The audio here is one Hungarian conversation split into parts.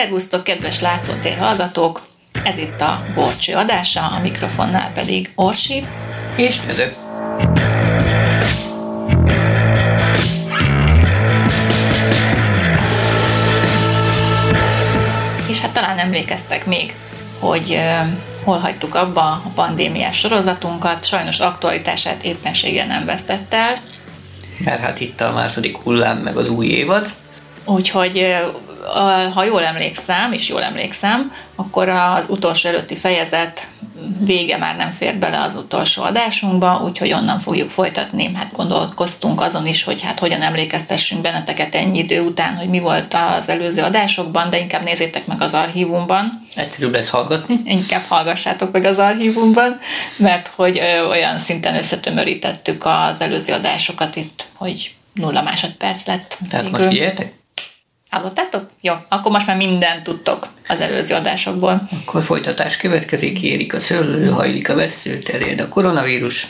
Szervusztok, kedves látszótér hallgatók! Ez itt a Gorcső adása, a mikrofonnál pedig Orsi. És ezek. És hát talán emlékeztek még, hogy hol hagytuk abba a pandémiás sorozatunkat, sajnos aktualitását éppenséggel nem vesztett el. Mert hát itt a második hullám, meg az új évad. Úgyhogy ha jól emlékszem, és jól emlékszem, akkor az utolsó előtti fejezet vége már nem fér bele az utolsó adásunkba, úgyhogy onnan fogjuk folytatni. Hát gondolkoztunk azon is, hogy hát hogyan emlékeztessünk benneteket ennyi idő után, hogy mi volt az előző adásokban, de inkább nézzétek meg az archívumban. Egyszerűbb lesz hallgatni. Inkább hallgassátok meg az archívumban, mert hogy ö, olyan szinten összetömörítettük az előző adásokat itt, hogy nulla másodperc lett. Tehát végül. most figyeljetek? Hallottátok? Jó, akkor most már mindent tudtok az előző adásokból. Akkor folytatás következik, érik a szőlő, hajlik a vesző, terjed a koronavírus.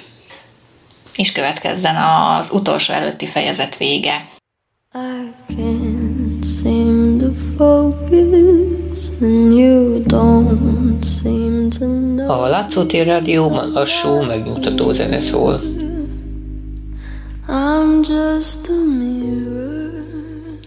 És következzen az utolsó előtti fejezet vége. I can't seem to focus and you don't seem to know A Látszótér Rádióban lassú, megnyugtató zene szól. I'm just a mirror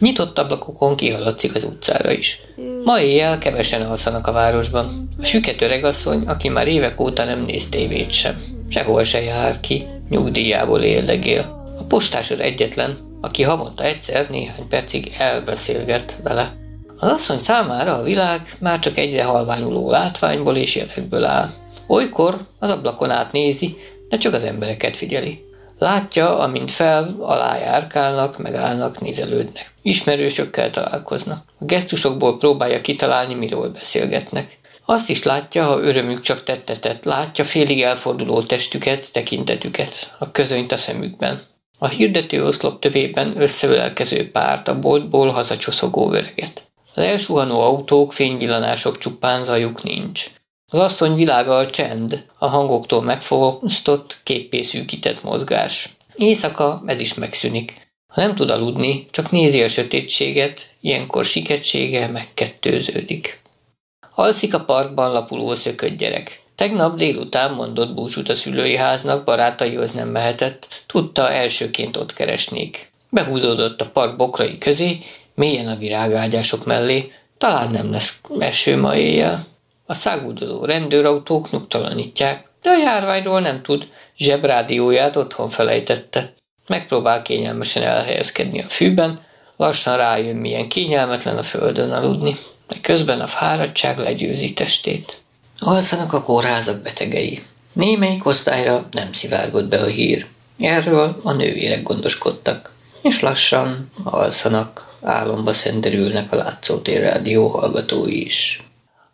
Nyitott ablakokon kihaladszik az utcára is. Ma éjjel kevesen alszanak a városban. A süket öregasszony, aki már évek óta nem néz tévét sem. Sehol se jár ki, nyugdíjából éldegél. A postás az egyetlen, aki havonta egyszer néhány percig elbeszélget vele. Az asszony számára a világ már csak egyre halványuló látványból és jelekből áll. Olykor az ablakon át nézi, de csak az embereket figyeli. Látja, amint fel, alá járkálnak, megállnak, nézelődnek. Ismerősökkel találkoznak. A gesztusokból próbálja kitalálni, miről beszélgetnek. Azt is látja, ha örömük csak tettetett, látja félig elforduló testüket, tekintetüket, a közönyt a szemükben. A hirdető oszlop tövében összeölelkező párt, a boltból hazacsoszogó öreget. Az elsuhanó autók, fényvillanások csupán zajuk nincs. Az asszony világa a csend, a hangoktól megfosztott, képpészűkített mozgás. Éjszaka ez is megszűnik. Ha nem tud aludni, csak nézi a sötétséget, ilyenkor siketsége megkettőződik. Alszik a parkban lapuló szökött gyerek. Tegnap délután mondott búcsút a szülői háznak, barátaihoz nem mehetett, tudta elsőként ott keresnék. Behúzódott a park bokrai közé, mélyen a virágágyások mellé, talán nem lesz eső ma éjjel. A száguldozó rendőrautók nyugtalanítják, de a járványról nem tud, zsebrádióját otthon felejtette. Megpróbál kényelmesen elhelyezkedni a fűben, lassan rájön, milyen kényelmetlen a földön aludni, de közben a fáradtság legyőzi testét. Alszanak a kórházak betegei. Némelyik osztályra nem szivárgott be a hír. Erről a nővérek gondoskodtak, és lassan alszanak, álomba szenderülnek a látszótér rádió hallgatói is.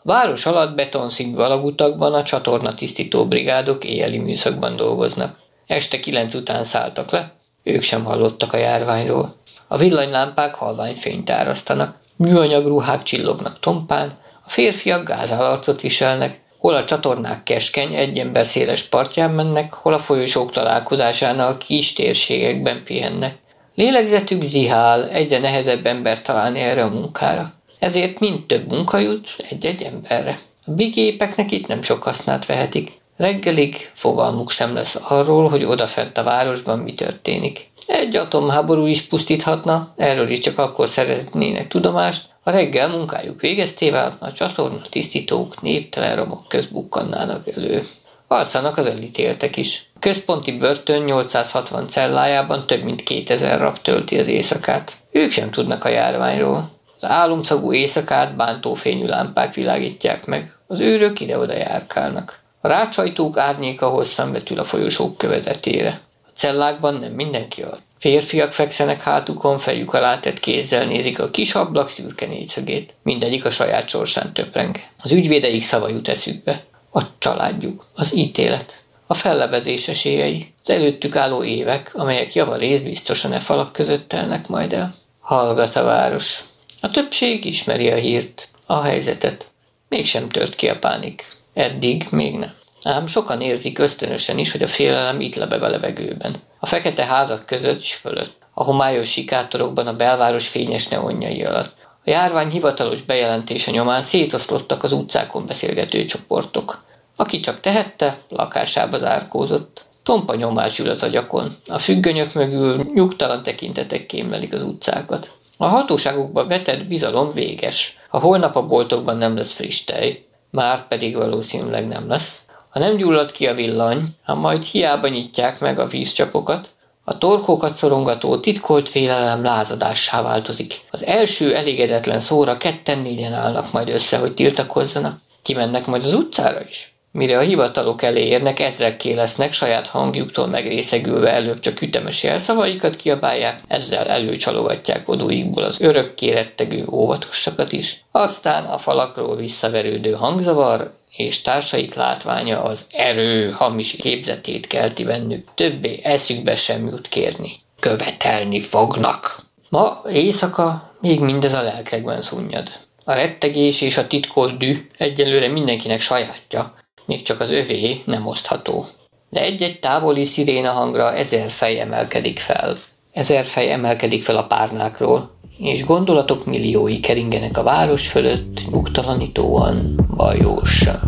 Város alatt betonszínű alagutakban a csatorna tisztító brigádok éjjeli műszakban dolgoznak. Este kilenc után szálltak le, ők sem hallottak a járványról. A villanylámpák halvány fényt árasztanak, műanyag ruhák csillognak tompán, a férfiak gázálarcot viselnek, hol a csatornák keskeny, egy ember széles partján mennek, hol a folyosók találkozásánál kis térségekben pihennek. Lélegzetük zihál, egyre nehezebb ember találni erre a munkára. Ezért mind több munka jut egy-egy emberre. A bigépeknek itt nem sok hasznát vehetik. Reggelig fogalmuk sem lesz arról, hogy odafent a városban mi történik. Egy atomháború is pusztíthatna, erről is csak akkor szereznének tudomást, a reggel munkájuk végeztével a csatorna tisztítók névtelen romok közbukkannának elő. Alszanak az elítéltek is. A központi börtön 860 cellájában több mint 2000 rab tölti az éjszakát. Ők sem tudnak a járványról. Az álomszagú éjszakát bántó fényű lámpák világítják meg. Az őrök ide-oda járkálnak. A rácsajtók árnyéka hosszan vetül a folyosók kövezetére. A cellákban nem mindenki alatt. Férfiak fekszenek hátukon, fejük alá tett kézzel nézik a kis ablak szürke négyszögét. Mindegyik a saját sorsán töpreng. Az ügyvédeik szava jut eszükbe. A családjuk, az ítélet, a fellebezés esélyei, az előttük álló évek, amelyek javarészt biztosan e falak között telnek majd el. Hallgat a város. A többség ismeri a hírt, a helyzetet. Mégsem tört ki a pánik. Eddig még nem. Ám sokan érzik ösztönösen is, hogy a félelem itt lebeg a levegőben. A fekete házak között is fölött. A homályos sikátorokban a belváros fényes neonjai alatt. A járvány hivatalos bejelentése nyomán szétoszlottak az utcákon beszélgető csoportok. Aki csak tehette, lakásába zárkózott. Tompa nyomás ül az agyakon. A függönyök mögül nyugtalan tekintetek kémlelik az utcákat. A hatóságokba vetett bizalom véges. A holnap a boltokban nem lesz friss tej. Már pedig valószínűleg nem lesz. Ha nem gyullad ki a villany, ha majd hiába nyitják meg a vízcsapokat, a torkókat szorongató titkolt félelem lázadássá változik. Az első elégedetlen szóra ketten négyen állnak majd össze, hogy tiltakozzanak. Kimennek majd az utcára is. Mire a hivatalok elé érnek, ezrekké lesznek, saját hangjuktól megrészegülve előbb csak ütemes jelszavaikat kiabálják, ezzel előcsalogatják odóikból az örökké rettegő óvatosakat is. Aztán a falakról visszaverődő hangzavar és társaik látványa az erő hamis képzetét kelti bennük, többé eszükbe sem jut kérni. Követelni fognak. Ma éjszaka még mindez a lelkekben szunnyad. A rettegés és a titkolt dű egyelőre mindenkinek sajátja, még csak az övé nem osztható. De egy-egy távoli sziréna hangra ezer fej emelkedik fel. Ezer fej emelkedik fel a párnákról, és gondolatok milliói keringenek a város fölött, nyugtalanítóan, bajósan.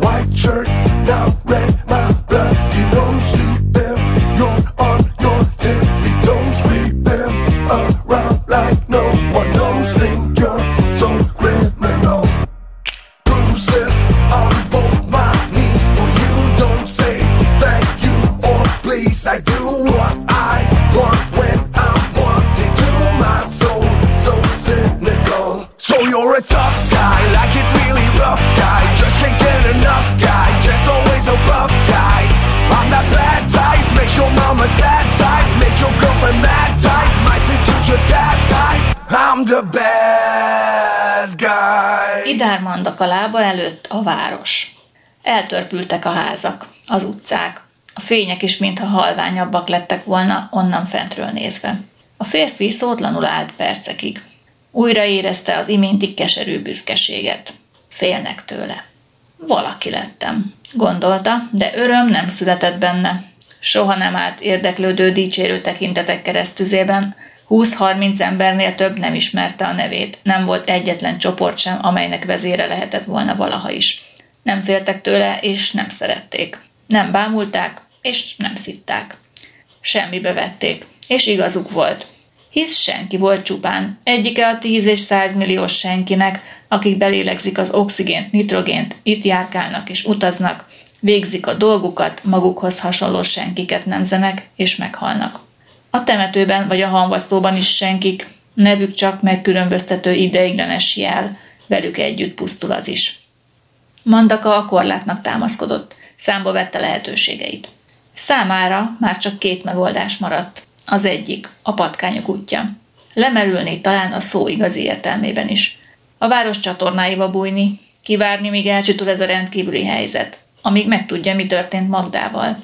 White shirt, now red, my blood, you don't sleep you're on a tough guy, like it really rough guy, just can't get enough guy, just always a rough guy. I'm that bad type, make your mama sad type, make your girlfriend mad type, might seduce your dad type. I'm the bad guy. Idár mandak a lába előtt a város. Eltörpültek a házak, az utcák. A fények is mintha halványabbak lettek volna onnan fentről nézve. A férfi szótlanul állt percekig. Újra érezte az iménti keserű büszkeséget. Félnek tőle. Valaki lettem, gondolta, de öröm nem született benne. Soha nem állt érdeklődő dicsérő tekintetek keresztüzében, 20-30 embernél több nem ismerte a nevét, nem volt egyetlen csoport sem, amelynek vezére lehetett volna valaha is. Nem féltek tőle, és nem szerették. Nem bámulták, és nem szitták. Semmibe vették, és igazuk volt. Hisz senki volt csupán, egyike a 10 és 100 milliós senkinek, akik belélegzik az oxigént, nitrogént, itt járkálnak és utaznak, végzik a dolgukat, magukhoz hasonló senkiket nemzenek és meghalnak. A temetőben vagy a hamvasztóban is senkik, nevük csak megkülönböztető ideiglenes jel, velük együtt pusztul az is. Mandaka a korlátnak támaszkodott, számba vette lehetőségeit. Számára már csak két megoldás maradt. Az egyik, a patkányok útja. Lemerülni talán a szó igazi értelmében is. A város csatornáiba bújni, kivárni, míg elcsütul ez a rendkívüli helyzet, amíg megtudja, mi történt Magdával.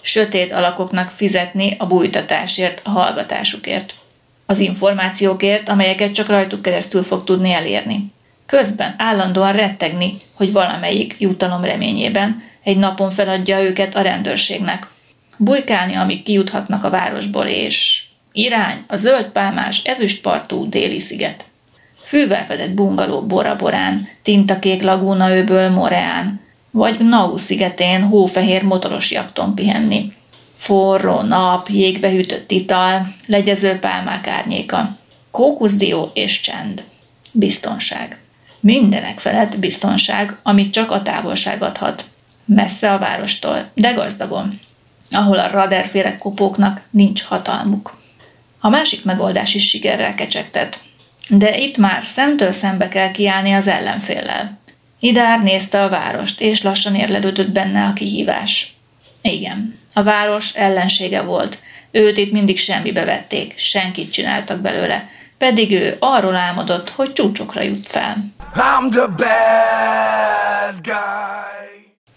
Sötét alakoknak fizetni a bújtatásért, a hallgatásukért. Az információkért, amelyeket csak rajtuk keresztül fog tudni elérni. Közben állandóan rettegni, hogy valamelyik jutalom reményében egy napon feladja őket a rendőrségnek. Bujkálni, amíg kijuthatnak a városból, és irány a zöld pálmás ezüstpartú déli sziget. Fűvel fedett bungaló Bora-Borán, tintakék lagúna öböl Moreán, vagy Nau szigetén hófehér motoros jakton pihenni. Forró nap, jégbe hűtött ital, legyező pálmák árnyéka, kókuszdió és csend. Biztonság. Mindenek felett biztonság, amit csak a távolság adhat. Messze a várostól, de gazdagon, ahol a raderféle kopóknak nincs hatalmuk. A másik megoldás is sikerrel kecsegtet, de itt már szemtől szembe kell kiállni az ellenféllel. Idár nézte a várost, és lassan érlelődött benne a kihívás. Igen, a város ellensége volt. Őt itt mindig semmibe vették, senkit csináltak belőle, pedig ő arról álmodott, hogy csúcsokra jut fel. I'm the bad guy.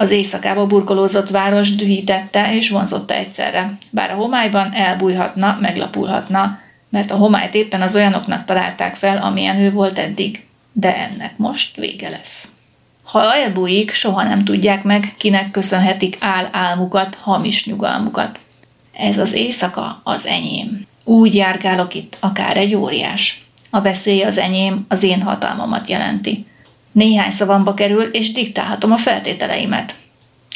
Az éjszakába burkolózott város dühítette és vonzotta egyszerre, bár a homályban elbújhatna, meglapulhatna, mert a homályt éppen az olyanoknak találták fel, amilyen ő volt eddig. De ennek most vége lesz. Ha elbújik, soha nem tudják meg, kinek köszönhetik áll-álmukat, hamis nyugalmukat. Ez az éjszaka az enyém. Úgy járkálok itt, akár egy óriás. A veszély az enyém, az én hatalmamat jelenti. Néhány szavamba kerül, és diktálhatom a feltételeimet.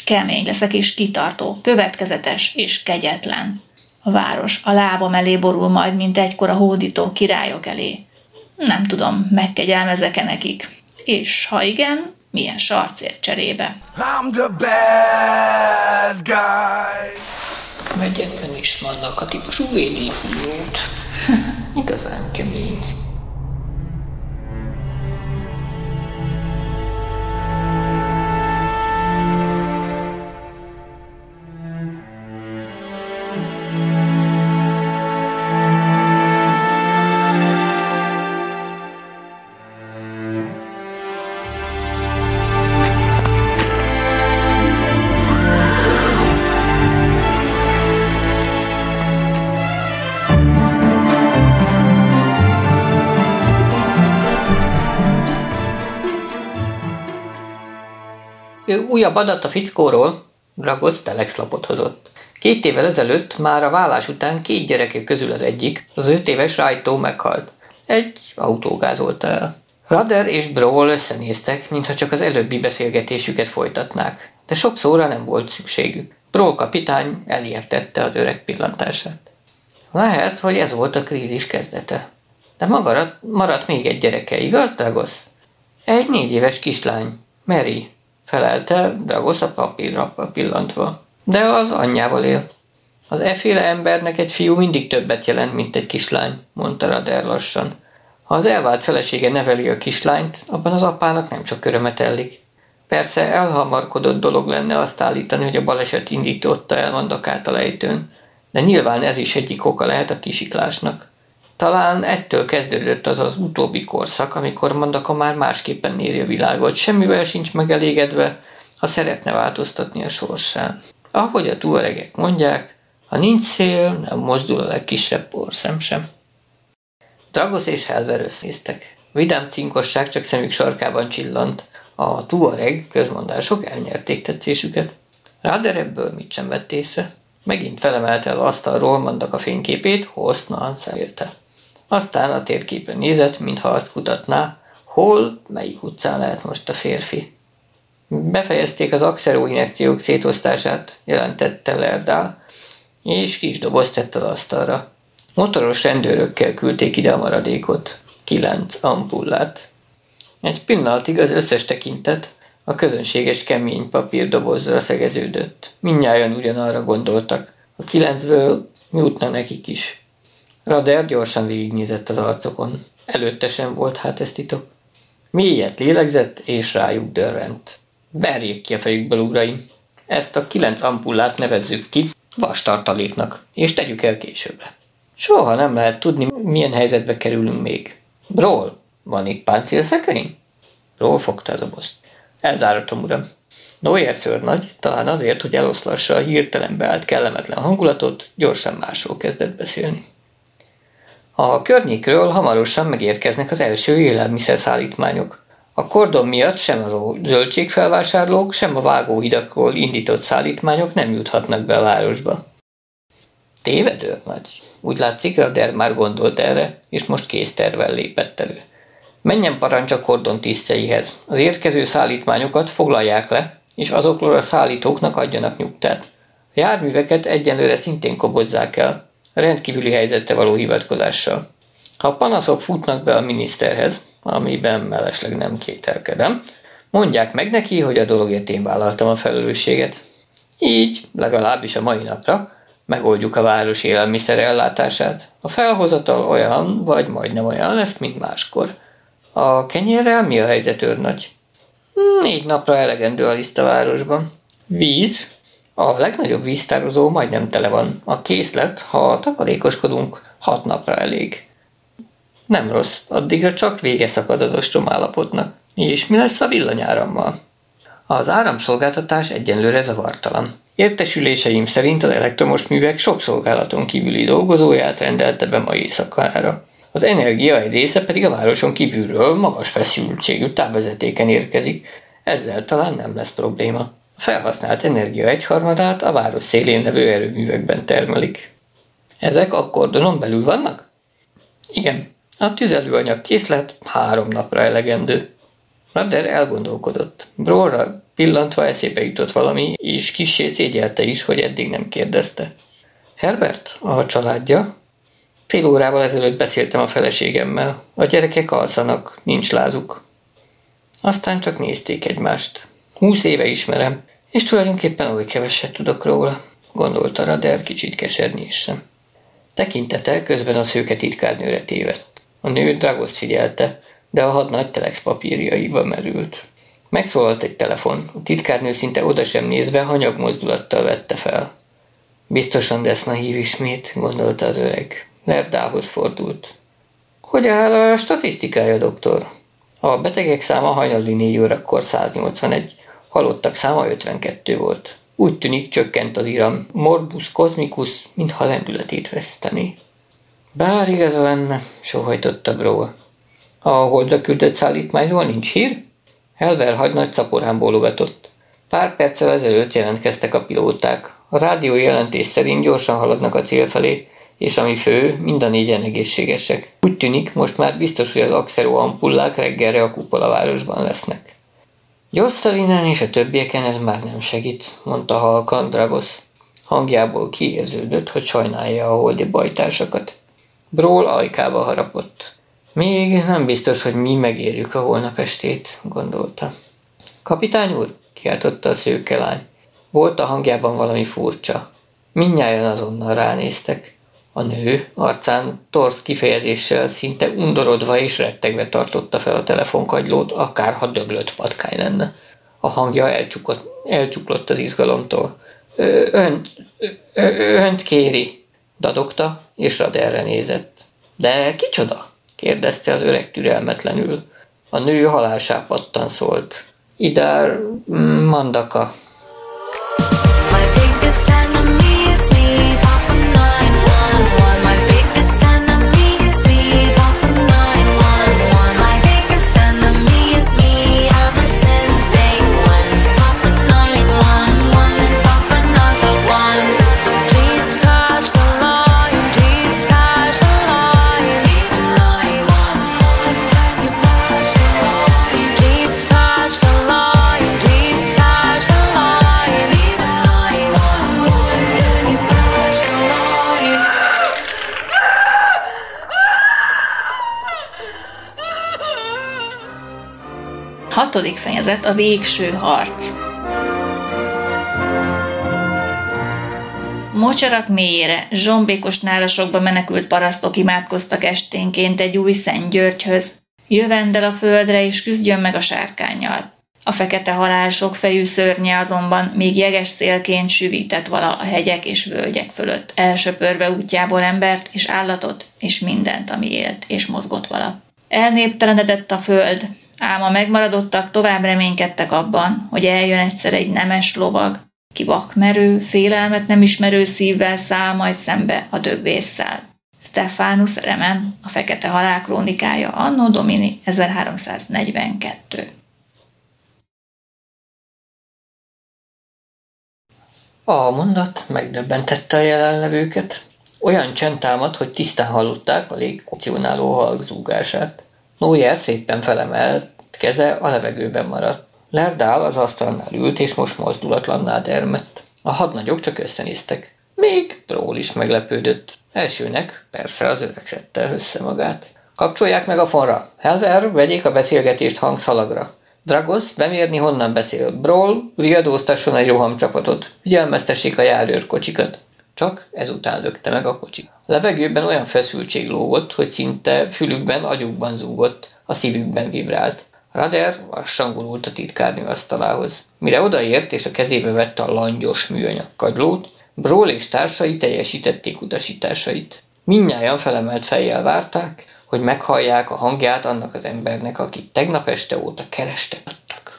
Kemény leszek és kitartó, következetes és kegyetlen. A város a lábam elé borul majd, mint egykor a hódító királyok elé. Nem tudom, megkegyelmezek-e nekik. És ha igen, milyen sarcért cserébe. I'm the bad guy. Megyetlen is vannak a típusú védéfújót. Igazán kemény. Újabb adat a fickóról, Dragos telexlapot hozott. Két évvel ezelőtt, már a vállás után két gyereke közül az egyik, az öt éves Raito meghalt. Egy autó gázolta el. Rader és Brawl összenéztek, mintha csak az előbbi beszélgetésüket folytatnák, de sok nem volt szükségük. Brawl kapitány elértette az öreg pillantását. Lehet, hogy ez volt a krízis kezdete. De magarat, maradt még egy gyereke, igaz, Dragos? Egy négy éves kislány, Mary, felelte Dragos a papírra pillantva. De az anyjával él. Az efféle embernek egy fiú mindig többet jelent, mint egy kislány, mondta Rader lassan. Ha az elvált felesége neveli a kislányt, abban az apának nem csak örömet ellik. Persze elhamarkodott dolog lenne azt állítani, hogy a baleset indította el Mandakát a lejtőn, de nyilván ez is egyik oka lehet a kisiklásnak. Talán ettől kezdődött az az utóbbi korszak, amikor Mandaka már másképpen nézi a világot, semmivel sincs megelégedve, ha szeretne változtatni a sorsán. Ahogy a túlöregek mondják, ha nincs szél, nem mozdul a legkisebb porszem sem. Dragos és Helver össznéztek. Vidám cinkosság csak szemük sarkában csillant. A tuareg közmondások elnyerték tetszésüket. Ráder ebből mit sem vett észre. Megint felemelte el asztalról mandak a fényképét, hosszan szemlélte. Aztán a térképen nézett, mintha azt kutatná, hol, melyik utcán lehet most a férfi. Befejezték az axeró injekciók szétosztását, jelentette Lerdál, és kis dobozt tett az asztalra. Motoros rendőrökkel küldték ide a maradékot, kilenc ampullát. Egy pillanatig az összes tekintet a közönséges kemény papírdobozra szegeződött. Mindnyájan ugyanarra gondoltak. A kilencből jutna nekik is. Rader gyorsan végignézett az arcokon. Előtte sem volt hát ez titok. Mélyet lélegzett, és rájuk dörrent. Verjék ki a fejükből, uraim! Ezt a kilenc ampullát nevezzük ki vastartaléknak, és tegyük el későbbre. Soha nem lehet tudni, milyen helyzetbe kerülünk még. Ról, van itt páncélszekrény? Ról fogta a dobozt. Elzáratom, uram. Noyer szörnagy, talán azért, hogy eloszlassa a hirtelen beállt kellemetlen hangulatot, gyorsan másról kezdett beszélni. A környékről hamarosan megérkeznek az első élelmiszerszállítmányok. A kordon miatt sem a zöldségfelvásárlók, sem a vágóhidakról indított szállítmányok nem juthatnak be a városba. Tévedő nagy. Úgy látszik, Rader már gondolt erre, és most késztervel lépett elő. Menjen parancs a kordon tisztjeihez. Az érkező szállítmányokat foglalják le, és azokról a szállítóknak adjanak nyugtát. A járműveket egyenlőre szintén kobozzák el, rendkívüli helyzette való hivatkozással. Ha panaszok futnak be a miniszterhez, amiben mellesleg nem kételkedem, mondják meg neki, hogy a dologért én vállaltam a felelősséget. Így, legalábbis a mai napra, megoldjuk a város élelmiszer ellátását. A felhozatal olyan, vagy majdnem olyan lesz, mint máskor. A kenyérrel mi a helyzet, őrnagy? Négy napra elegendő a liszt a városban. Víz, a legnagyobb víztározó majdnem tele van. A készlet, ha takarékoskodunk, hat napra elég. Nem rossz, addigra csak vége szakad az ostrom állapotnak. És mi lesz a villanyárammal? Az áramszolgáltatás egyenlőre zavartalan. Értesüléseim szerint az elektromos művek sok szolgálaton kívüli dolgozóját rendelte be ma éjszakára. Az energia egy része pedig a városon kívülről magas feszültségű távvezetéken érkezik, ezzel talán nem lesz probléma. A felhasznált energia egyharmadát a város szélén levő erőművekben termelik. Ezek a kordonon belül vannak? Igen. A tüzelőanyag készlet három napra elegendő. Radder elgondolkodott. Brorra pillantva eszébe jutott valami, és kissé szégyelte is, hogy eddig nem kérdezte. Herbert, a családja? Fél órával ezelőtt beszéltem a feleségemmel. A gyerekek alszanak, nincs lázuk. Aztán csak nézték egymást. Húsz éve ismerem, és tulajdonképpen oly keveset tudok róla, gondolta Rader kicsit keserni is sem. Tekintete közben a szőke titkárnőre tévedt. A nő Dragoszt figyelte, de a hadnagy telex papírjaiba merült. Megszólalt egy telefon, a titkárnő szinte oda sem nézve hanyag mozdulattal vette fel. Biztosan Deszna hív ismét, gondolta az öreg. Lerdához fordult. Hogy áll a statisztikája, doktor? A betegek száma hajnali 4 órakor 181, halottak száma 52 volt. Úgy tűnik, csökkent az iram. Morbus cosmicus, mintha lendületét veszteni. Bár igaza lenne, sohajtotta Bro. A holdra küldött szállítmányról nincs hír? Helver hagynagy szaporán bólogatott. Pár perccel ezelőtt jelentkeztek a pilóták. A rádió jelentés szerint gyorsan haladnak a cél felé, és ami fő, mind a négyen egészségesek. Úgy tűnik, most már biztos, hogy az Axero ampullák reggelre a kupolavárosban lesznek. Gyorszalinen és a többieken ez már nem segít, mondta halkan Dragos. Hangjából kiérződött, hogy sajnálja a holdi bajtársakat. Bról ajkába harapott. Még nem biztos, hogy mi megérjük a holnap estét, gondolta. Kapitány úr, kiáltotta a szőke lány. Volt a hangjában valami furcsa. Mindnyájan azonnal ránéztek. A nő arcán torsz kifejezéssel szinte undorodva és rettegve tartotta fel a telefonkagylót, akárha döglött patkány lenne. A hangja elcsukott, elcsuklott az izgalomtól. Önt, önt kéri, dadogta, és Raderre nézett. De kicsoda? kérdezte az öreg türelmetlenül. A nő halálsápadtan szólt. Idár Mandaka. Hatodik fejezet a végső harc. Mocsarak mélyére, zsombékos nárasokba menekült parasztok imádkoztak esténként egy új Szent Györgyhöz. Jövendel a földre és küzdjön meg a sárkányjal. A fekete halál sok fejű szörnye azonban még jeges szélként süvített vala a hegyek és völgyek fölött, elsöpörve útjából embert és állatot és mindent, ami élt és mozgott vala. Elnéptelenedett a föld, ám a megmaradottak tovább reménykedtek abban, hogy eljön egyszer egy nemes lovag, ki vakmerő, félelmet nem ismerő szívvel száll majd szembe a dögvésszel. Stefánus Remen, a Fekete Halál krónikája, Anno Domini 1342. A mondat megdöbbentette a jelenlevőket. Olyan csend támad, hogy tisztán hallották a légkondicionáló halk zúgását. Noyer szépen felemelt keze a levegőben maradt. Lerdál az asztalnál ült, és most mozdulatlanná dermett. A hadnagyok csak összenéztek. Még Bról is meglepődött. Elsőnek persze az öreg szedte össze magát. Kapcsolják meg a fonra. Helver, vegyék a beszélgetést hangszalagra. Dragos, bemérni honnan beszél. Brawl, riadóztasson egy rohamcsapatot. Figyelmeztessék a járőrkocsikat. Csak ezután lökte meg a kocsi. Levegőben olyan feszültség lógott, hogy szinte fülükben, agyukban zúgott, a szívükben vibrált. Rader lassan gurult a titkárnő asztalához. Mire odaért és a kezébe vette a langyos műanyag kagylót, Bról és társai teljesítették utasításait. Mindnyájan felemelt fejjel várták, hogy meghallják a hangját annak az embernek, akit tegnap este óta kerestek adtak.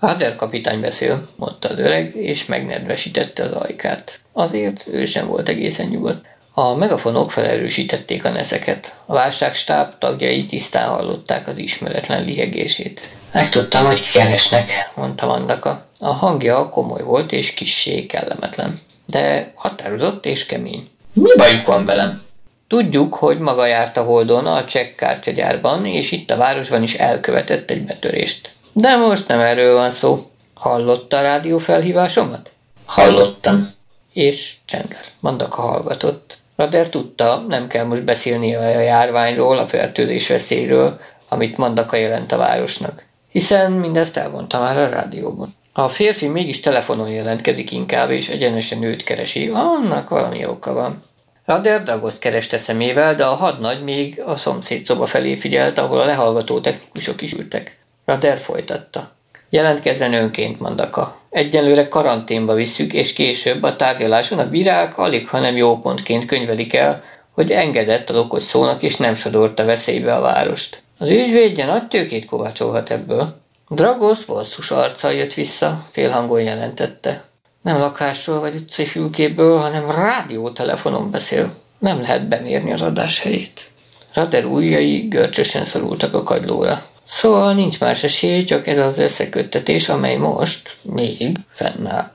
Rader kapitány beszél, mondta az öreg, és megnedvesítette az ajkát. Azért ő sem volt egészen nyugodt. A megafonok felerősítették a neszeket. A válságstáb tagjai tisztán hallották az ismeretlen lihegését. Megtudtam, hogy keresnek, mondta Mandaka. A hangja komoly volt és kissé kellemetlen, de határozott és kemény. Mi bajuk van velem? Tudjuk, hogy maga járt a Holdon a csekkártyagyárban, és itt a városban is elkövetett egy betörést. De most nem erről van szó. Hallotta a rádió felhívásomat? Hallottam. És csend Mandak a hallgatott. Rader tudta, nem kell most beszélni a járványról, a fertőzés veszélyről, amit Mandaka jelent a városnak. Hiszen mindezt elmondta már a rádióban. A férfi mégis telefonon jelentkezik inkább, és egyenesen őt keresi, annak valami oka van. Rader Dragoszt kereste szemével, de a hadnagy még a szomszéd szoba felé figyelt, ahol a lehallgató technikusok is ültek. Rader folytatta. Jelentkezzen önként, Mandaka. Egyenlőre karanténba visszük, és később a tárgyaláson a bírák alig, hanem jó pontként könyvelik el, hogy engedett a okos szónak, és nem sodorta veszélybe a várost. Az ügyvédje nagy tőkét kovácsolhat ebből. Dragos bosszus arccal jött vissza, félhangon jelentette. Nem lakásról vagy utcai fülkéből, hanem rádiótelefonon beszél. Nem lehet bemérni az adás helyét. Rader ujjai görcsösen szorultak a kagylóra. Szóval nincs más esély, csak ez az összeköttetés, amely most még fennáll.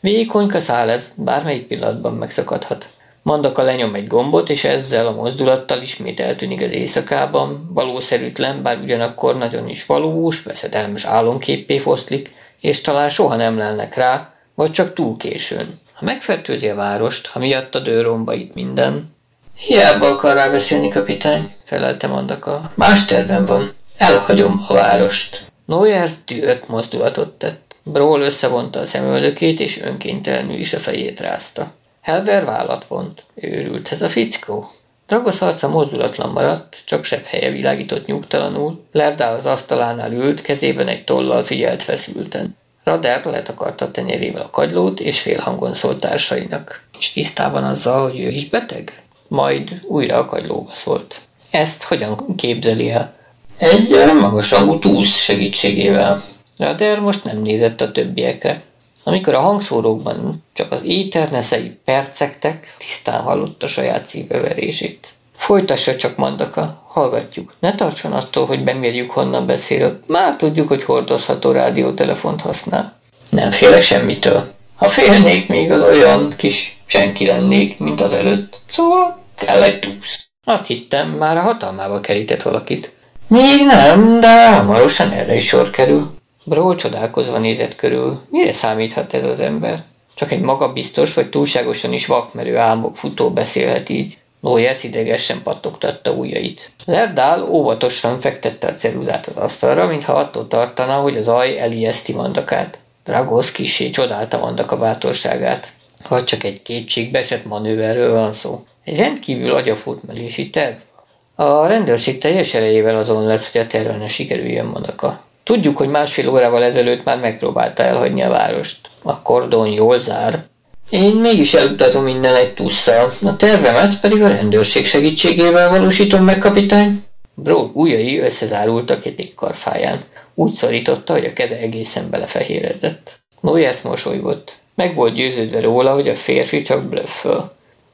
Vékonyka száll ez, bármelyik pillanatban megszakadhat. Mandaka lenyom egy gombot, és ezzel a mozdulattal ismét eltűnik az éjszakában, valószerűtlen, bár ugyanakkor nagyon is valós, veszedelmes álomképpé foszlik, és talán soha nem lelnek rá, vagy csak túl későn. Ha megfertőzi a várost, ha miatt a dőromba itt minden. Hiába akar rá beszélni, kapitány, felelte Mandaka. Más tervem van. Elhagyom a várost. Noyers dühött mozdulatot tett. Brawl összevonta a szemöldökét, és önkéntelenül is a fejét rázta. Helver vállat vont. Őrült ez a fickó. Dragos arca mozdulatlan maradt, csak sebb helye világított nyugtalanul. Lerdál az asztalánál ült, kezében egy tollal figyelt feszülten. Rader letakarta tenyerével a kagylót, és félhangon szólt társainak. És tisztában azzal, hogy ő is beteg? Majd újra a kagylóba szólt. Ezt hogyan képzeli el? Egy magasrangú túsz segítségével. Rader most nem nézett a többiekre. Amikor a hangszórókban csak az éterneszei percektek, tisztán hallotta saját szíveverését. Folytassa csak, Mandaka, hallgatjuk. Ne tartson attól, hogy bemérjük, honnan beszél. Már tudjuk, hogy hordozható rádiótelefont használ. Nem félek semmitől. Ha félnék, még az olyan kis senki lennék, mint az előtt. Szóval kell egy túsz. Azt hittem, már a hatalmába kerített valakit. Még nem, de hamarosan erre is sor kerül. Brawl csodálkozva nézett körül. Mire számíthat ez az ember? Csak egy magabiztos vagy túlságosan is vakmerő álmok futó beszélhet így. Noyers idegesen pattogtatta ujjait. Lerdál óvatosan fektette a ceruzát az asztalra, mintha attól tartana, hogy az aj elijeszti mandakát. Dragos kisé csodálta mandaka bátorságát. Ha csak egy kétségbeesett manőverről van szó. Egy rendkívül agyafutmelési terv. A rendőrség teljes erejével azon lesz, hogy a terve ne sikerüljön mandaka. Tudjuk, hogy másfél órával ezelőtt már megpróbálta elhagyni a várost. A kordon jól zár. Én mégis elutazom minden egy tusszal, a tervemet pedig a rendőrség segítségével valósítom meg, kapitány. Bro ujjai összezárultak egy karfáján. Úgy szorította, hogy a keze egészen belefehéredett. Noyes mosolygott. Meg volt győződve róla, hogy a férfi csak blöfföl.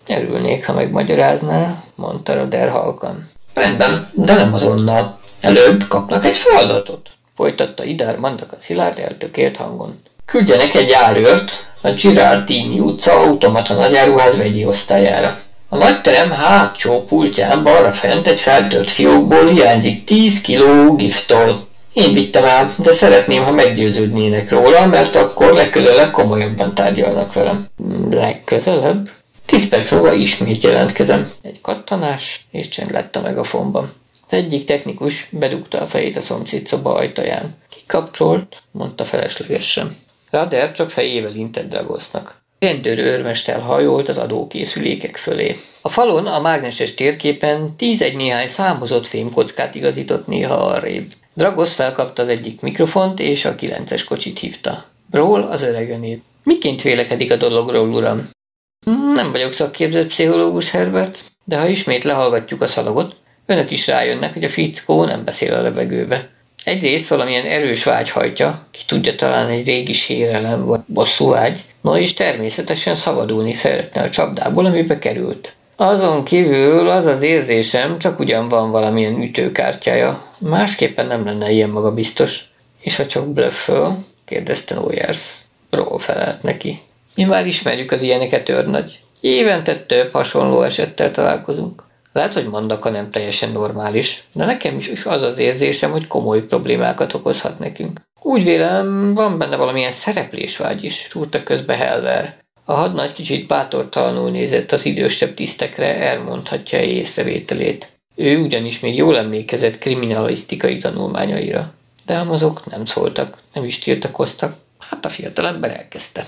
Örülnék, ha megmagyarázná, mondta Roder halkan. Rendben, de nem azonnal. Előbb kapnak egy feladatot folytatta Idár Mandak a szilárd eltökélt hangon. Küldjenek egy járőrt a Girardini utca automata nagyáruház vegyi osztályára. A nagyterem hátsó pultján balra fent egy feltört fiókból hiányzik 10 kiló giftol. Én vittem el, de szeretném, ha meggyőződnének róla, mert akkor legközelebb komolyabban tárgyalnak velem. Legközelebb? Tíz perc múlva ismét jelentkezem. Egy kattanás, és csend lett a megafonban. Az egyik technikus bedugta a fejét a szomszéd szoba ajtaján. Kikapcsolt, mondta feleslegesen. Rader csak fejével intett Dragosznak. Rendőr őrmester hajolt az adókészülékek fölé. A falon a mágneses térképen tíz-egy néhány számozott fémkockát igazított néha arrébb. Dragos felkapta az egyik mikrofont, és a kilences kocsit hívta. Brawl az öregenét. Miként vélekedik a dologról, uram? Nem vagyok szakképzett pszichológus, Herbert, de ha ismét lehallgatjuk a szalagot, Önök is rájönnek, hogy a fickó nem beszél a levegőbe. Egyrészt valamilyen erős vágy hajtja, ki tudja talán egy régi sérelem vagy bosszúágy, no és természetesen szabadulni szeretne a csapdából, amibe került. Azon kívül az az érzésem, csak ugyan van valamilyen ütőkártyája, másképpen nem lenne ilyen maga biztos. És ha csak blöfföl? kérdezte Noyers. Ról felelt neki. Mi már ismerjük az ilyeneket, őrnagy. Évente több hasonló esettel találkozunk. Lehet, hogy Mandaka nem teljesen normális, de nekem is az az érzésem, hogy komoly problémákat okozhat nekünk. Úgy vélem, van benne valamilyen szereplésvágy is, túrta közbe Helver. A hadnagy kicsit bátortalanul nézett az idősebb tisztekre, elmondhatja észrevételét. Ő ugyanis még jól emlékezett kriminalisztikai tanulmányaira. De ám azok nem szóltak, nem is tiltakoztak. Hát a fiatalember elkezdte.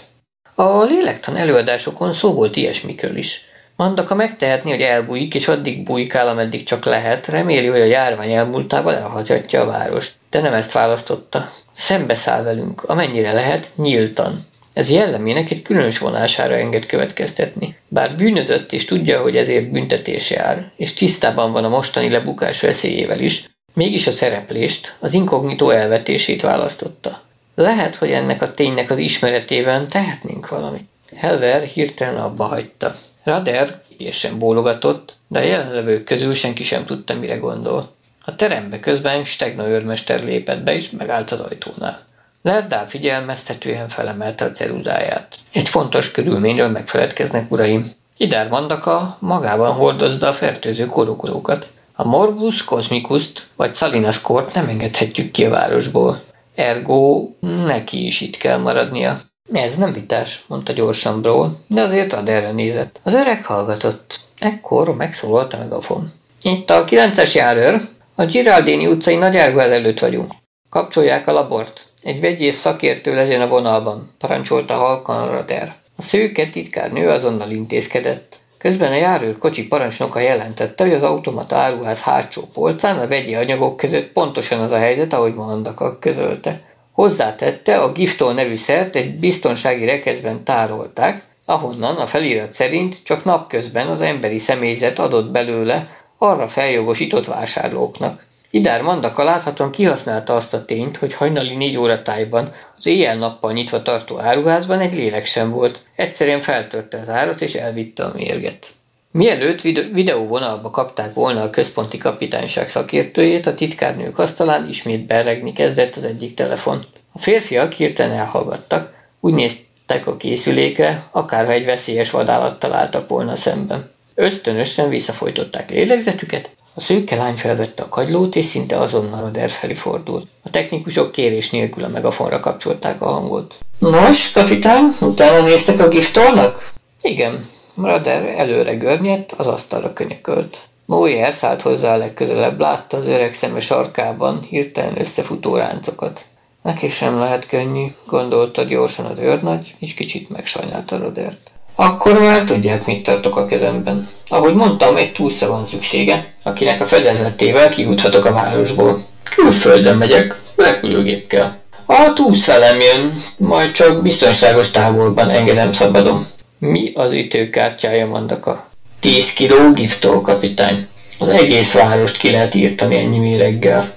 A lélektan előadásokon szó volt ilyesmikről is. Mandaka megtehetni, hogy elbújik, és addig bújkál, ameddig csak lehet, reméli, hogy a járvány elmúltával elhagyhatja a várost. De nem ezt választotta. Szembeszáll velünk, amennyire lehet, nyíltan. Ez jellemének egy különös vonására enged következtetni. Bár bűnözött és tudja, hogy ezért büntetés jár, és tisztában van a mostani lebukás veszélyével is, mégis a szereplést, az inkognitó elvetését választotta. Lehet, hogy ennek a ténynek az ismeretében tehetnénk valamit. Helver hirtelen abba hagyta. Rader ügyesen bólogatott, de a jelenlevők közül senki sem tudta, mire gondol. A terembe közben Stegna őrmester lépett be, és megállt az ajtónál. Lerdál figyelmeztetően felemelte a ceruzáját. Egy fontos körülményről megfeledkeznek, uraim. Idár Mandaka magában hordozza a fertőző korokozókat. A Morbus Cosmicust vagy Salinas Kort nem engedhetjük ki a városból. Ergo neki is itt kell maradnia. Ez nem vitás, mondta gyorsan Brawl, de azért ad erre nézett. Az öreg hallgatott. Ekkor megszólalt a megafon. Itt a 9-es járőr, a Giraldini utcai nagy előtt vagyunk. Kapcsolják a labort. Egy vegyész szakértő legyen a vonalban, parancsolta halkan Rader. A szőke titkárnő azonnal intézkedett. Közben a járőr kocsi parancsnoka jelentette, hogy az automata áruház hátsó polcán a vegyi anyagok között pontosan az a helyzet, ahogy Mandaka közölte. Hozzátette, a Giftol nevű szert egy biztonsági rekeszben tárolták, ahonnan a felirat szerint csak napközben az emberi személyzet adott belőle arra feljogosított vásárlóknak. Idár Mandaka láthatóan kihasználta azt a tényt, hogy hajnali négy óra tájban az éjjel-nappal nyitva tartó áruházban egy lélek sem volt. Egyszerűen feltörte az árat és elvitte a mérget. Mielőtt videóvonalba kapták volna a központi kapitányság szakértőjét, a titkárnők asztalán ismét berregni kezdett az egyik telefon. A férfiak hirtelen elhallgattak, úgy néztek a készülékre, akárha egy veszélyes vadállat találtak volna szemben. Ösztönösen visszafolytották lélegzetüket, a szőke lány felvette a kagylót, és szinte azonnal a der felé fordult. A technikusok kérés nélkül a megafonra kapcsolták a hangot. Nos, kapitány, utána néztek a giftolnak? Igen. Rader előre görnyedt, az asztalra könyökölt. Moyer szállt hozzá a legközelebb, látta az öreg szeme sarkában hirtelen összefutó ráncokat. Neki sem lehet könnyű, gondolta gyorsan az őrnagy, és kicsit megsajnálta Rodert. Akkor már tudják, mit tartok a kezemben. Ahogy mondtam, egy túlsza van szüksége, akinek a fedezetével kijuthatok a városból. Külföldön megyek, repülőgép kell. A túsz velem jön, majd csak biztonságos távolban engedem szabadon. Mi az ütőkártyája, Mandaka? 10 kiló giftol, kapitány. Az egész várost ki lehet írtani ennyi méreggel.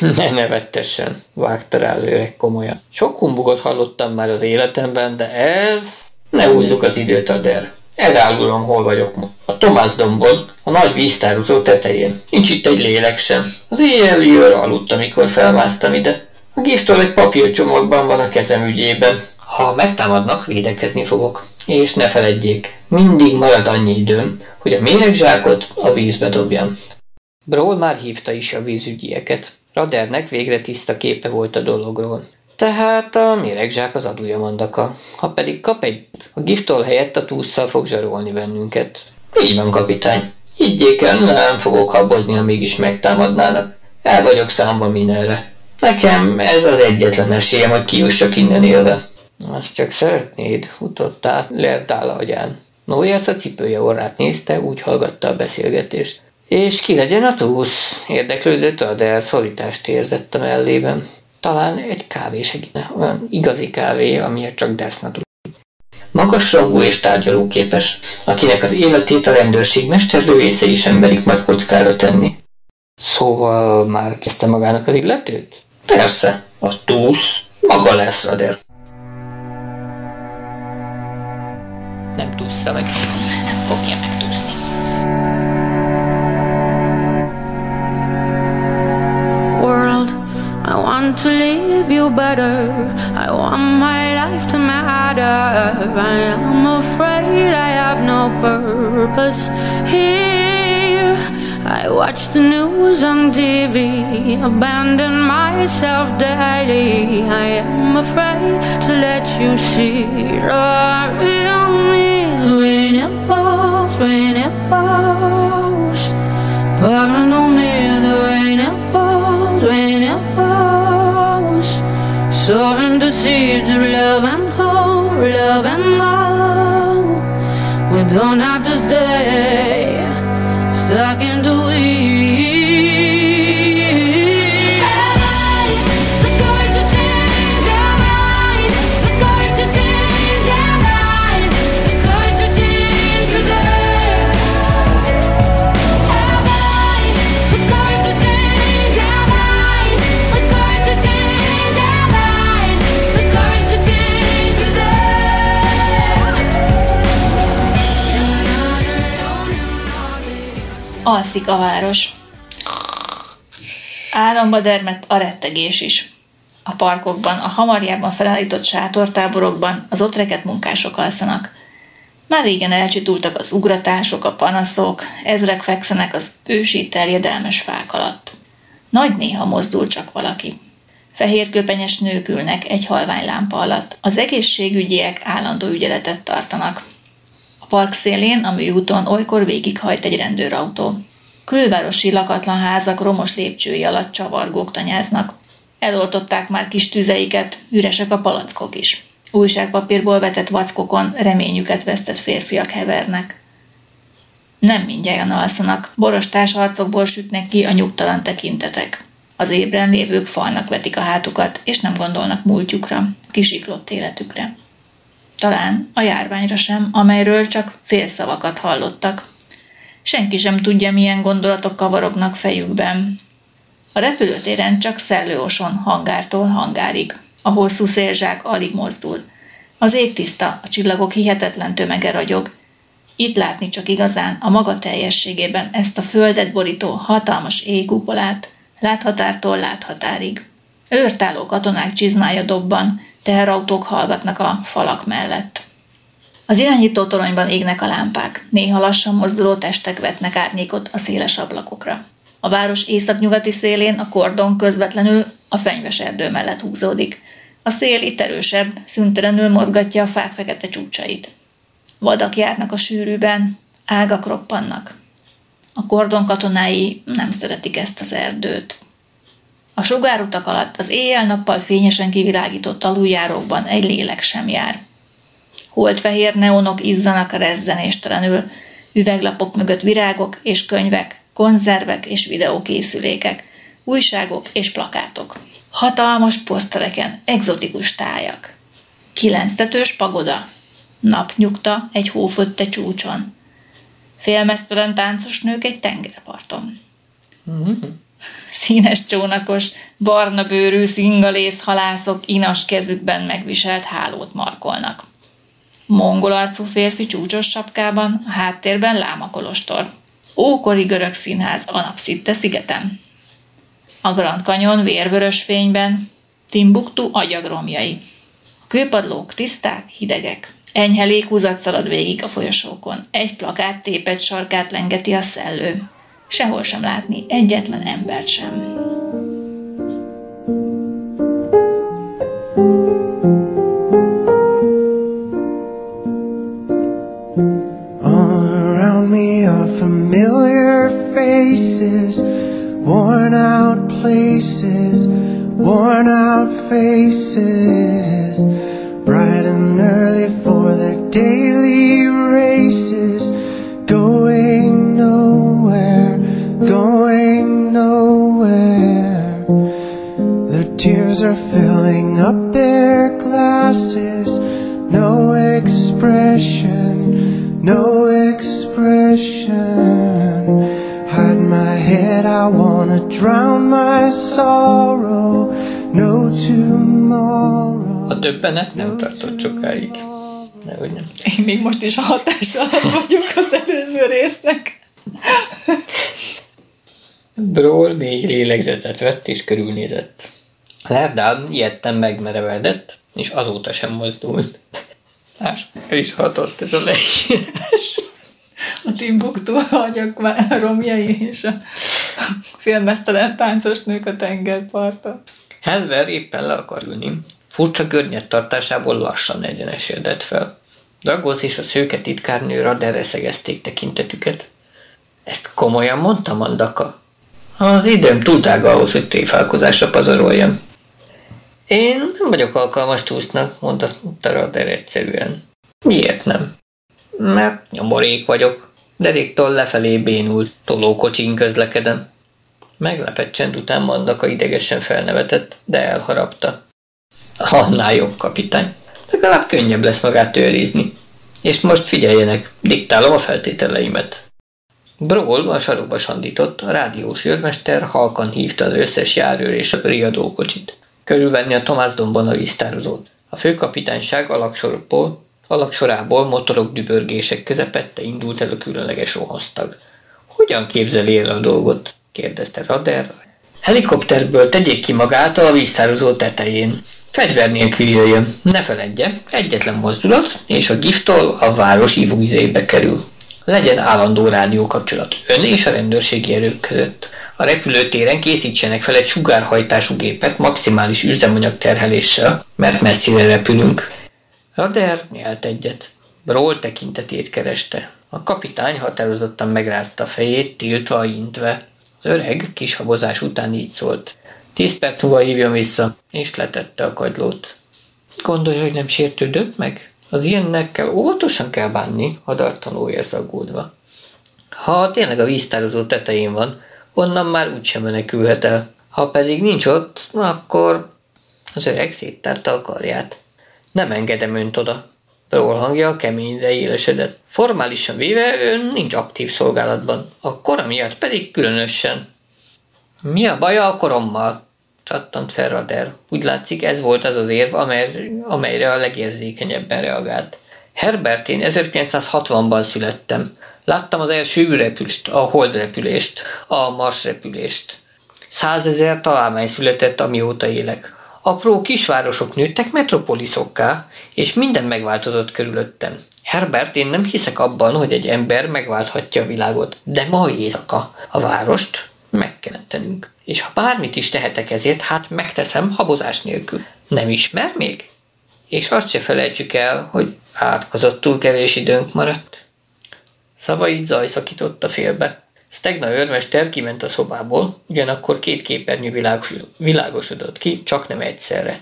Ne nevettessen, vágta rá az öreg komolyan. Sok humbugot hallottam már az életemben, de ez ne húzzuk az időt, Ader. Elárulom, hol vagyok ma. A Tomás dombon, a nagy víztározó tetején. Nincs itt egy lélek sem. Az éjjeli őr aludt, amikor felmásztam ide. A giftől egy papírcsomagban van a kezem ügyében. Ha megtámadnak, védekezni fogok. És ne feledjék, mindig marad annyi időm, hogy a méregzsákot a vízbe dobjam. Brawl már hívta is a vízügyieket. Radernek végre tiszta képe volt a dologról. Tehát a méregzsák az adója mandaka. Ha pedig kap egy, a giftol helyett a tússzal fog zsarolni bennünket. Így van, kapitány. Higgyék el, nem fogok habozni, ha mégis megtámadnának. El vagyok számba mindenre. Nekem ez az egyetlen esélyem, hogy kijussak innen élve. Azt csak szeretnéd, utott át Lerdál agyán. Noyes a cipője orrát nézte, úgy hallgatta a beszélgetést. És ki legyen a túsz? Érdeklődött Ader, szorítást érzett a mellében. Talán egy kávé segítne, olyan igazi kávé, amiért csak Deszna tud. Magasrangú és tárgyalóképes, akinek az életét a rendőrség mesterlövésze is emberik majd kockára tenni. Szóval már kezdte magának az illetőt? Persze, a túsz maga lesz, Rader. Nem túszza meg. Fogja megtúszni. I leave you better. I want my life to matter. I am afraid I have no purpose here. I watch the news on TV, abandon myself daily. I am afraid to let you see the real me. Rain it falls, rain it falls. Pouring surrender seeds Alszik a város. Álomba dermett a rettegés is. A parkokban, a hamarjában felállított sátortáborokban az ott rekett munkások alszanak. Már régen elcsitultak az ugratások, a panaszok, ezrek fekszenek az ősi terjedelmes fák alatt. Nagy néha mozdul csak valaki. Fehérköpenyes nők ülnek egy halvány lámpa alatt. Az egészségügyiek állandó ügyeletet tartanak. A park szélén, a műúton olykor végighajt egy rendőrautó. Külvárosi lakatlan házak romos lépcsői alatt csavargók tanyáznak. Eloltották már kis tüzeiket, üresek a palackok is. Újságpapírból vetett vackokon reményüket vesztett férfiak hevernek. Nem mindjárt alszanak, borostás arcokból sütnek ki a nyugtalan tekintetek. Az ébren lévők falnak vetik a hátukat, és nem gondolnak múltjukra, kisiklott életükre talán a járványra sem, amelyről csak félszavakat hallottak. Senki sem tudja, milyen gondolatok kavarognak fejükben. A repülőtéren csak szellőoson hangártól hangárig. A hosszú szélzsák alig mozdul. Az ég tiszta, a csillagok hihetetlen tömege ragyog. Itt látni csak igazán a maga teljességében ezt a földet borító hatalmas égúpolát, láthatártól láthatárig. Őrtáló katonák csizmája dobban, teherautók hallgatnak a falak mellett. Az irányító toronyban égnek a lámpák, néha lassan mozduló testek vetnek árnyékot a széles ablakokra. A város északnyugati szélén a kordon közvetlenül a fenyves erdő mellett húzódik. A szél itt erősebb, szüntelenül mozgatja a fák fekete csúcsait. Vadak járnak a sűrűben, ágak roppannak. A kordon katonái nem szeretik ezt az erdőt. A sugárutak alatt az éjjel-nappal fényesen kivilágított aluljárókban egy lélek sem jár. Holdfehér neonok izzanak rezzenéstelenül, üveglapok mögött virágok és könyvek, konzervek és videókészülékek, újságok és plakátok. Hatalmas posztereken egzotikus tájak. Kilenctetős pagoda, napnyugta egy hófötte csúcson, félmeztelen táncos nők egy tengerparton. Mm-hmm színes csónakos, barna bőrű, szingalész halászok inas kezükben megviselt hálót markolnak. Mongol arcú férfi csúcsos sapkában, a háttérben lámakolostor. Ókori görög színház a napszitte szigeten. A Grand Canyon vérvörös fényben, Timbuktu agyagromjai. A kőpadlók tiszták, hidegek. Enyhe léghúzat szalad végig a folyosókon. Egy plakát tépet sarkát lengeti a szellő sehol sem látni egyetlen embert sem. Worn out places, worn out faces, bright and early for the daily races, going nowhere going nowhere. The tears are filling up their glasses. No expression, no expression. Head, I wanna drown my sorrow. No tomorrow. A döbbenet nem tartott sokáig. Nehogy nem. Én még most is a hatás alatt vagyok az előző résznek. Brawl mély lélegzetet vett és körülnézett. Lerdán ilyetten megmerevedett, és azóta sem mozdult. Más, is hatott ez a leírás. A Timbuktu agyak romjai és a filmesztelen táncos nők a tengerparton. Helver éppen le akar ülni. Furcsa görnyet tartásából lassan egyenesedett fel. Dragosz és a szőke titkárnő raderre szegezték tekintetüket. Ezt komolyan mondta Mandaka? Az időm túl drága ahhoz, hogy tréfálkozásra pazaroljam. Én nem vagyok alkalmas túsznak, mondta Rader egyszerűen. Miért nem? Mert nyomorék vagyok. Deréktól lefelé bénult, tolókocsin közlekedem. Meglepett csend után Mandaka idegesen felnevetett, de elharapta. Annál jobb, kapitány. Legalább könnyebb lesz magát őrizni. És most figyeljenek, diktálom a feltételeimet. Brawl a sarokba sandított, a rádiós őrmester halkan hívta az összes járőr és a riadókocsit. Körülvenni a Tomás dombon a víztározót. A főkapitányság alaksorból, alaksorából motorok dübörgések közepette indult el a különleges rohoztag. Hogyan képzeli el a dolgot? kérdezte Rader. Helikopterből tegyék ki magát a víztározó tetején. Fegyver nélkül jöjjön. Ne feledje, egyetlen mozdulat, és a giftol a város ivóvizébe kerül. Legyen állandó rádiókapcsolat ön és a rendőrségi erők között. A repülőtéren készítsenek fel egy sugárhajtású gépet maximális üzemanyag terheléssel, mert messzire repülünk. Rader nyelt egyet. Bról tekintetét kereste. A kapitány határozottan megrázta a fejét, tiltva, intve. Az öreg kis habozás után így szólt. Tíz perc múlva hívjon vissza, és letette a kagylót. Gondolja, hogy nem sértődött meg? Az ilyennekkel óvatosan kell bánni, hadartanó érzagódva. Ha tényleg a víztározó tetején van, onnan már úgysem menekülhet el. Ha pedig nincs ott, akkor az öreg széttárta a karját. Nem engedem önt oda. Ról hangja keményre élesedett. Formálisan véve ön nincs aktív szolgálatban, a kora miatt pedig különösen. Mi a baja a korommal? csattant fel Rader. Úgy látszik, ez volt az az érv, amely, amelyre a legérzékenyebben reagált. Herbert, én 1960-ban születtem. Láttam az első űrrepülést, a holdrepülést, a marsrepülést. Százezer találmány született, amióta élek. Apró kisvárosok nőttek metropoliszokká, és minden megváltozott körülöttem. Herbert, én nem hiszek abban, hogy egy ember megválthatja a világot, de ma éjszaka a várost meg kell tenünk. És ha bármit is tehetek ezért, hát megteszem habozás nélkül. Nem ismer még? És azt se felejtsük el, hogy átkozottul kevés időnk maradt. Szavait zaj szakította félbe. Stegna őrmester kiment a szobából, ugyanakkor két képernyő világos, világosodott ki, csak nem egyszerre.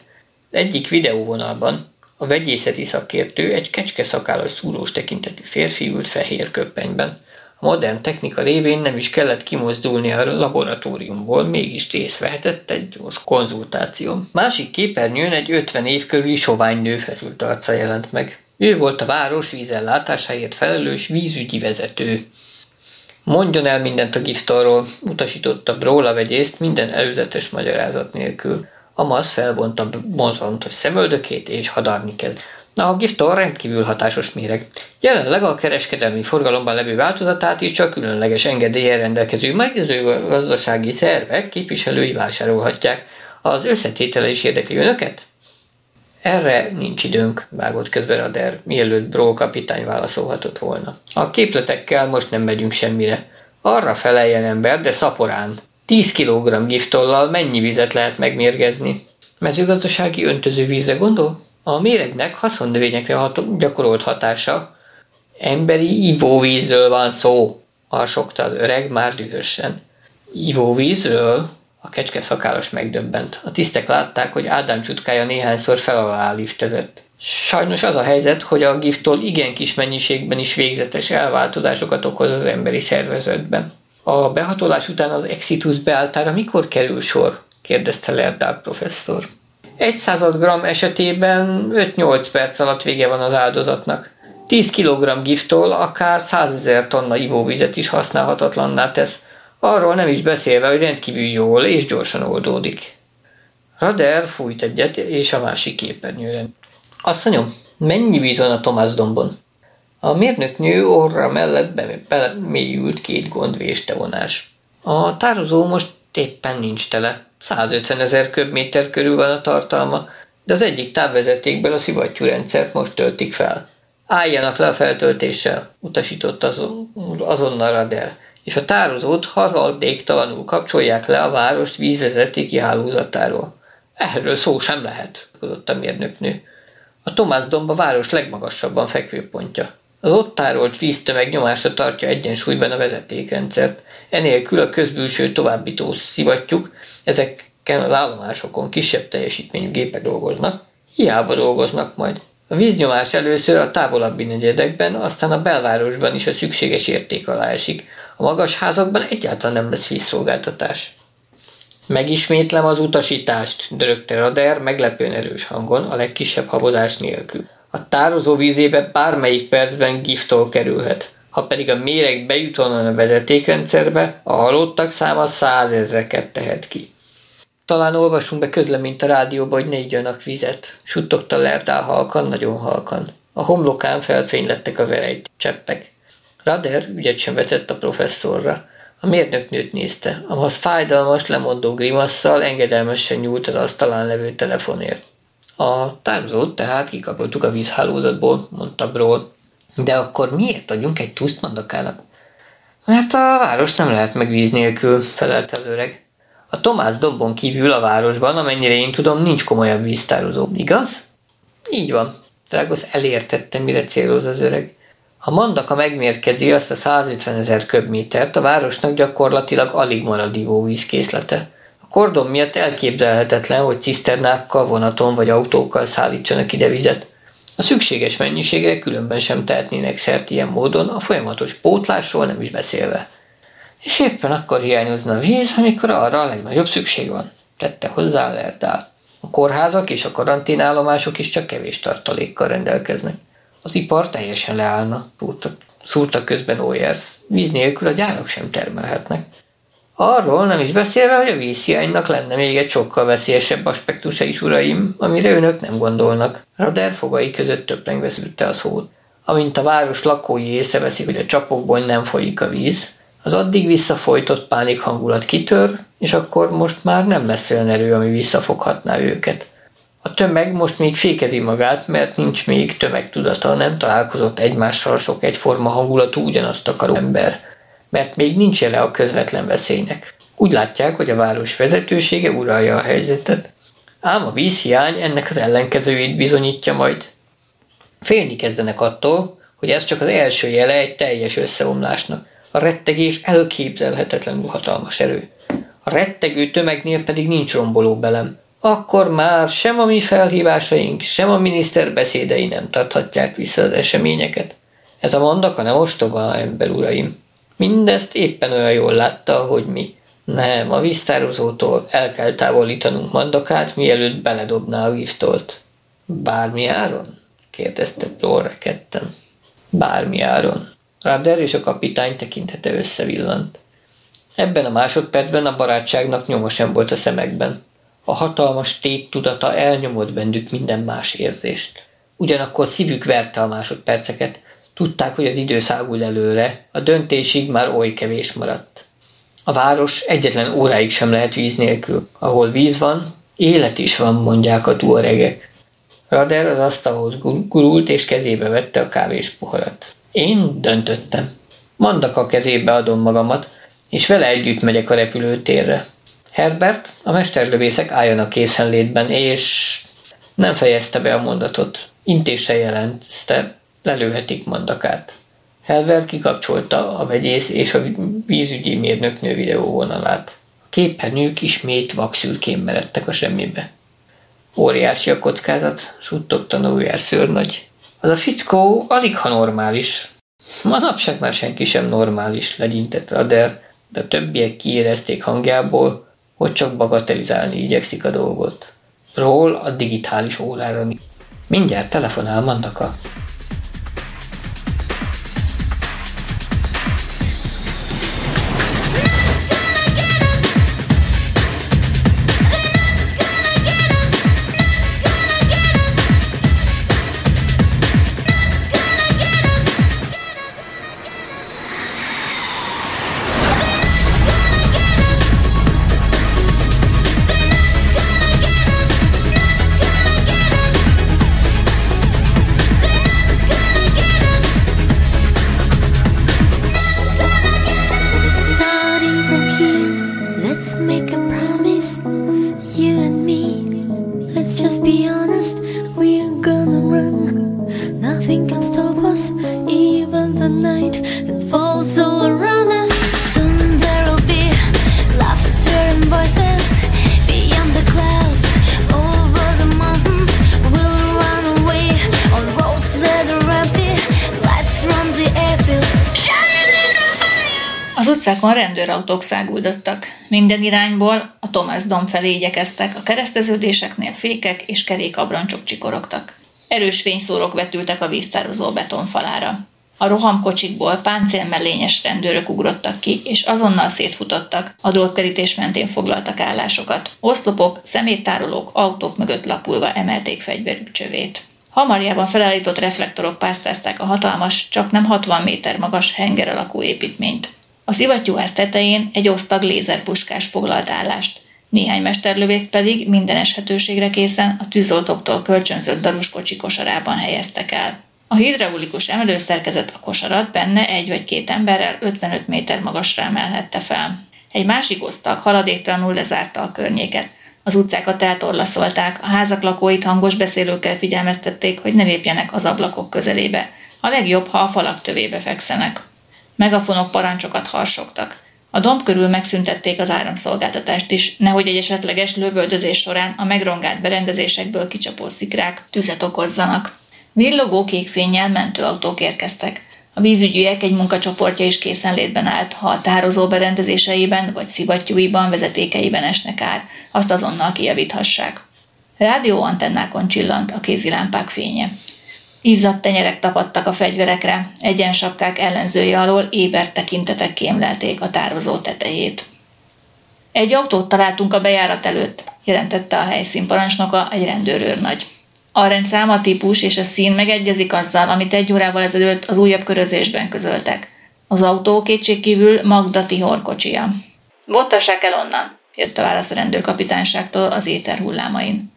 Egyik videóvonalban a vegyészeti szakértő egy kecske szakállas szúrós tekintetű férfi ült fehér köppenyben. A modern technika révén nem is kellett kimozdulni a laboratóriumból, mégis részt vehetett egy gyors konzultáción. Másik képernyőn egy 50 év körüli sovány nő feszült arca jelent meg. Ő volt a város vízellátásáért felelős vízügyi vezető. Mondjon el mindent a giftorról, utasította Bróla vegyészt minden előzetes magyarázat nélkül. Amaz felvonta mozontos szemöldökét és hadarni kezd. Na, a giftor rendkívül hatásos méreg. Jelenleg a kereskedelmi forgalomban levő változatát is csak különleges engedélyen rendelkező gazdasági szervek képviselői vásárolhatják. Az összetétele is érdekli önöket? Erre nincs időnk, vágott közben Rader, mielőtt Bró kapitány válaszolhatott volna. A képletekkel most nem megyünk semmire. Arra feleljen ember, de szaporán. 10 kg giftollal mennyi vizet lehet megmérgezni? Mezőgazdasági öntözővízre gondol? A méregnek haszonnövényekre hat- gyakorolt hatása. Emberi ivóvízről van szó, harsogta az öreg már dühösen. Ivóvízről? A kecske szakállas megdöbbent. A tisztek látták, hogy Ádám csutkája néhányszor fel alá liftezett. Sajnos az a helyzet, hogy a giftól igen kis mennyiségben is végzetes elváltozásokat okoz az emberi szervezetben. A behatolás után az exitus beálltára mikor kerül sor? kérdezte Lerdál professzor. Egy század gram esetében 5-8 perc alatt vége van az áldozatnak. 10 kg giftól akár 100 ezer tonna ivóvizet is használhatatlanná tesz, arról nem is beszélve, hogy rendkívül jól és gyorsan oldódik. Rader fújt egyet, és a másik képernyőre. Asszonyom, mennyi víz van a Tomás dombon? A mérnöknő orra mellett bemélyült két gondvéstevonás. A tározó most éppen nincs tele. 150 ezer köbméter körül van a tartalma, de az egyik távvezetékből a szivattyúrendszert most töltik fel. Álljanak le a feltöltéssel, utasított azon, azonnal Rader, és a tározót hazaldéktalanul kapcsolják le a város vízvezetéki hálózatáról. Erről szó sem lehet, tudott a mérnöknő. A Tomás domb a város legmagasabban fekvő pontja. Az ott tárolt víztömeg nyomása tartja egyensúlyban a vezetékrendszert. Enélkül a közbülső továbbító szivattyúk, ezeken az állomásokon kisebb teljesítményű gépek dolgoznak, hiába dolgoznak majd. A víznyomás először a távolabbi negyedekben, aztán a belvárosban is a szükséges érték alá esik. A magas házakban egyáltalán nem lesz vízszolgáltatás. Megismétlem az utasítást, dörögte Rader meglepően erős hangon, a legkisebb habozás nélkül. A tározó vízébe bármelyik percben giftol kerülhet. Ha pedig a méreg bejut onnan a vezetékrendszerbe, a halottak száma százezreket tehet ki. Talán olvasunk be közleményt a rádióba, hogy ne igyanak vizet, suttogta Lerdál halkan, nagyon halkan. A homlokán felfénylettek a verejt cseppek. Rader ügyet sem vetett a professzorra. A mérnöknőt nézte, amaz fájdalmas, lemondó grimasszal engedelmesen nyúlt az asztalán levő telefonért. A tározót tehát kikapoltuk a vízhálózatból, mondta Brawl. De akkor miért adjunk egy tuszt mandakának? Mert a város nem lehet meg víz nélkül, felelte az öreg. A Tomás dombon kívül a városban, amennyire én tudom, nincs komolyabb víztározó, igaz? Így van. Drágos elértette, mire céloz az öreg. Ha Mandaka megmérkezi azt a 150 ezer köbmétert, a városnak gyakorlatilag alig marad ivóvízkészlete. A kordon miatt elképzelhetetlen, hogy ciszternákkal, vonaton vagy autókkal szállítsanak ide vizet. A szükséges mennyiségre különben sem tehetnének szert ilyen módon, a folyamatos pótlásról nem is beszélve. És éppen akkor hiányozna víz, amikor arra a legnagyobb szükség van, tette hozzá Lerdál. A kórházak és a karanténállomások is csak kevés tartalékkal rendelkeznek. Az ipar teljesen leállna, szúrta, szúrta közben Oyers. Víz nélkül a gyárak sem termelhetnek. Arról nem is beszélve, hogy a vízhiánynak lenne még egy sokkal veszélyesebb aspektusa is, uraim, amire önök nem gondolnak. Rader fogai között töprengve szűrte a szót. Amint a város lakói észreveszik, hogy a csapokból nem folyik a víz, az addig visszafolytott pánik hangulat kitör, és akkor most már nem lesz olyan erő, ami visszafoghatná őket. A tömeg most még fékezi magát, mert nincs még tömegtudata, nem találkozott egymással sok egyforma hangulatú ugyanazt akaró ember, mert még nincs jele a közvetlen veszélynek. Úgy látják, hogy a város vezetősége uralja a helyzetet. Ám a vízhiány ennek az ellenkezőjét bizonyítja majd. Félni kezdenek attól, hogy ez csak az első jele egy teljes összeomlásnak. A rettegés elképzelhetetlenül hatalmas erő. A rettegő tömegnél pedig nincs romboló belem akkor már sem a mi felhívásaink, sem a miniszter beszédei nem tarthatják vissza az eseményeket. Ez a mondaka nem ostoba, ember uraim. Mindezt éppen olyan jól látta, hogy mi. Nem, a víztározótól el kell távolítanunk mandakát, mielőtt beledobná a giftolt. Bármi áron? kérdezte Plóra ketten. Bármi áron. Rader és a kapitány tekintete összevillant. Ebben a másodpercben a barátságnak nyoma sem volt a szemekben. A hatalmas tét tudata elnyomott bennük minden más érzést. Ugyanakkor szívük verte a másodperceket, tudták, hogy az idő szágul előre, a döntésig már oly kevés maradt. A város egyetlen óráig sem lehet víz nélkül. Ahol víz van, élet is van, mondják a tuaregek. Rader az asztalhoz gurult, és kezébe vette a kávés poharat. Én döntöttem. Mandak a kezébe adom magamat, és vele együtt megyek a repülőtérre. Herbert, a mesterlövészek álljanak készenlétben, és nem fejezte be a mondatot. Intése jelentette, lelőhetik mandakát. Helver kikapcsolta a vegyész és a vízügyi mérnöknő videóvonalát. A képernyők ismét vakszürkén meredtek a semmibe. Óriási a kockázat, suttogta Neuer szőrnagy. Az a fickó alig ha normális. Manapság már senki sem normális, legyintett Rader, de a többiek kiérezték hangjából, hogy csak bagatelizálni igyekszik a dolgot. Ról a digitális órára. Mindjárt telefonál Mandaka. Rendőrautók száguldottak. Minden irányból a Thomas Dom felé igyekeztek, a kereszteződéseknél fékek és kerékabroncsok csikorogtak. Erős fényszórok vetültek a víztározó betonfalára. A rohamkocsikból páncélmellényes rendőrök ugrottak ki, és azonnal szétfutottak, a drótkerítés mentén foglaltak állásokat. Oszlopok, szeméttárolók, autók mögött lapulva emelték fegyverük csövét. Hamarjában felállított reflektorok pásztázták a hatalmas, csak nem 60 méter magas henger alakú építményt. A szivattyúház tetején egy osztag lézerpuskás foglalt állást. Néhány mesterlövészt pedig minden eshetőségre készen a tűzoltóktól kölcsönzött daruskocsi kosarában helyeztek el. A hidraulikus emelőszerkezet a kosarat benne egy vagy két emberrel 55 méter magasra emelhette fel. Egy másik osztag haladéktalanul lezárta a környéket. Az utcákat eltorlaszolták, a házak lakóit hangos beszélőkkel figyelmeztették, hogy ne lépjenek az ablakok közelébe. A legjobb, ha a falak tövébe fekszenek. Megafonok parancsokat harsogtak. A domb körül megszüntették az áramszolgáltatást is, nehogy egy esetleges lövöldözés során a megrongált berendezésekből kicsapó szikrák tüzet okozzanak. Villogó kék fényjel mentőautók érkeztek. A vízügyűek egy munkacsoportja is készenlétben állt, ha a tározó berendezéseiben vagy szivattyúiban, vezetékeiben esnek ár, azt azonnal kijavíthassák. Rádióantennákon csillant a kézilámpák fénye. Izzadt tenyerek tapadtak a fegyverekre, egyensapkák ellenzője alól ébert tekintetek kémlelték a tározó tetejét. Egy autót találtunk a bejárat előtt, jelentette a helyszín parancsnoka egy rendőrőrnagy. A rendszám, a típus és a szín megegyezik azzal, amit egy órával ezelőtt az újabb körözésben közöltek. Az autó kétségkívül Magda Tihor kocsia. Bottassák el onnan, jött a válasz a rendőrkapitányságtól az éter hullámain.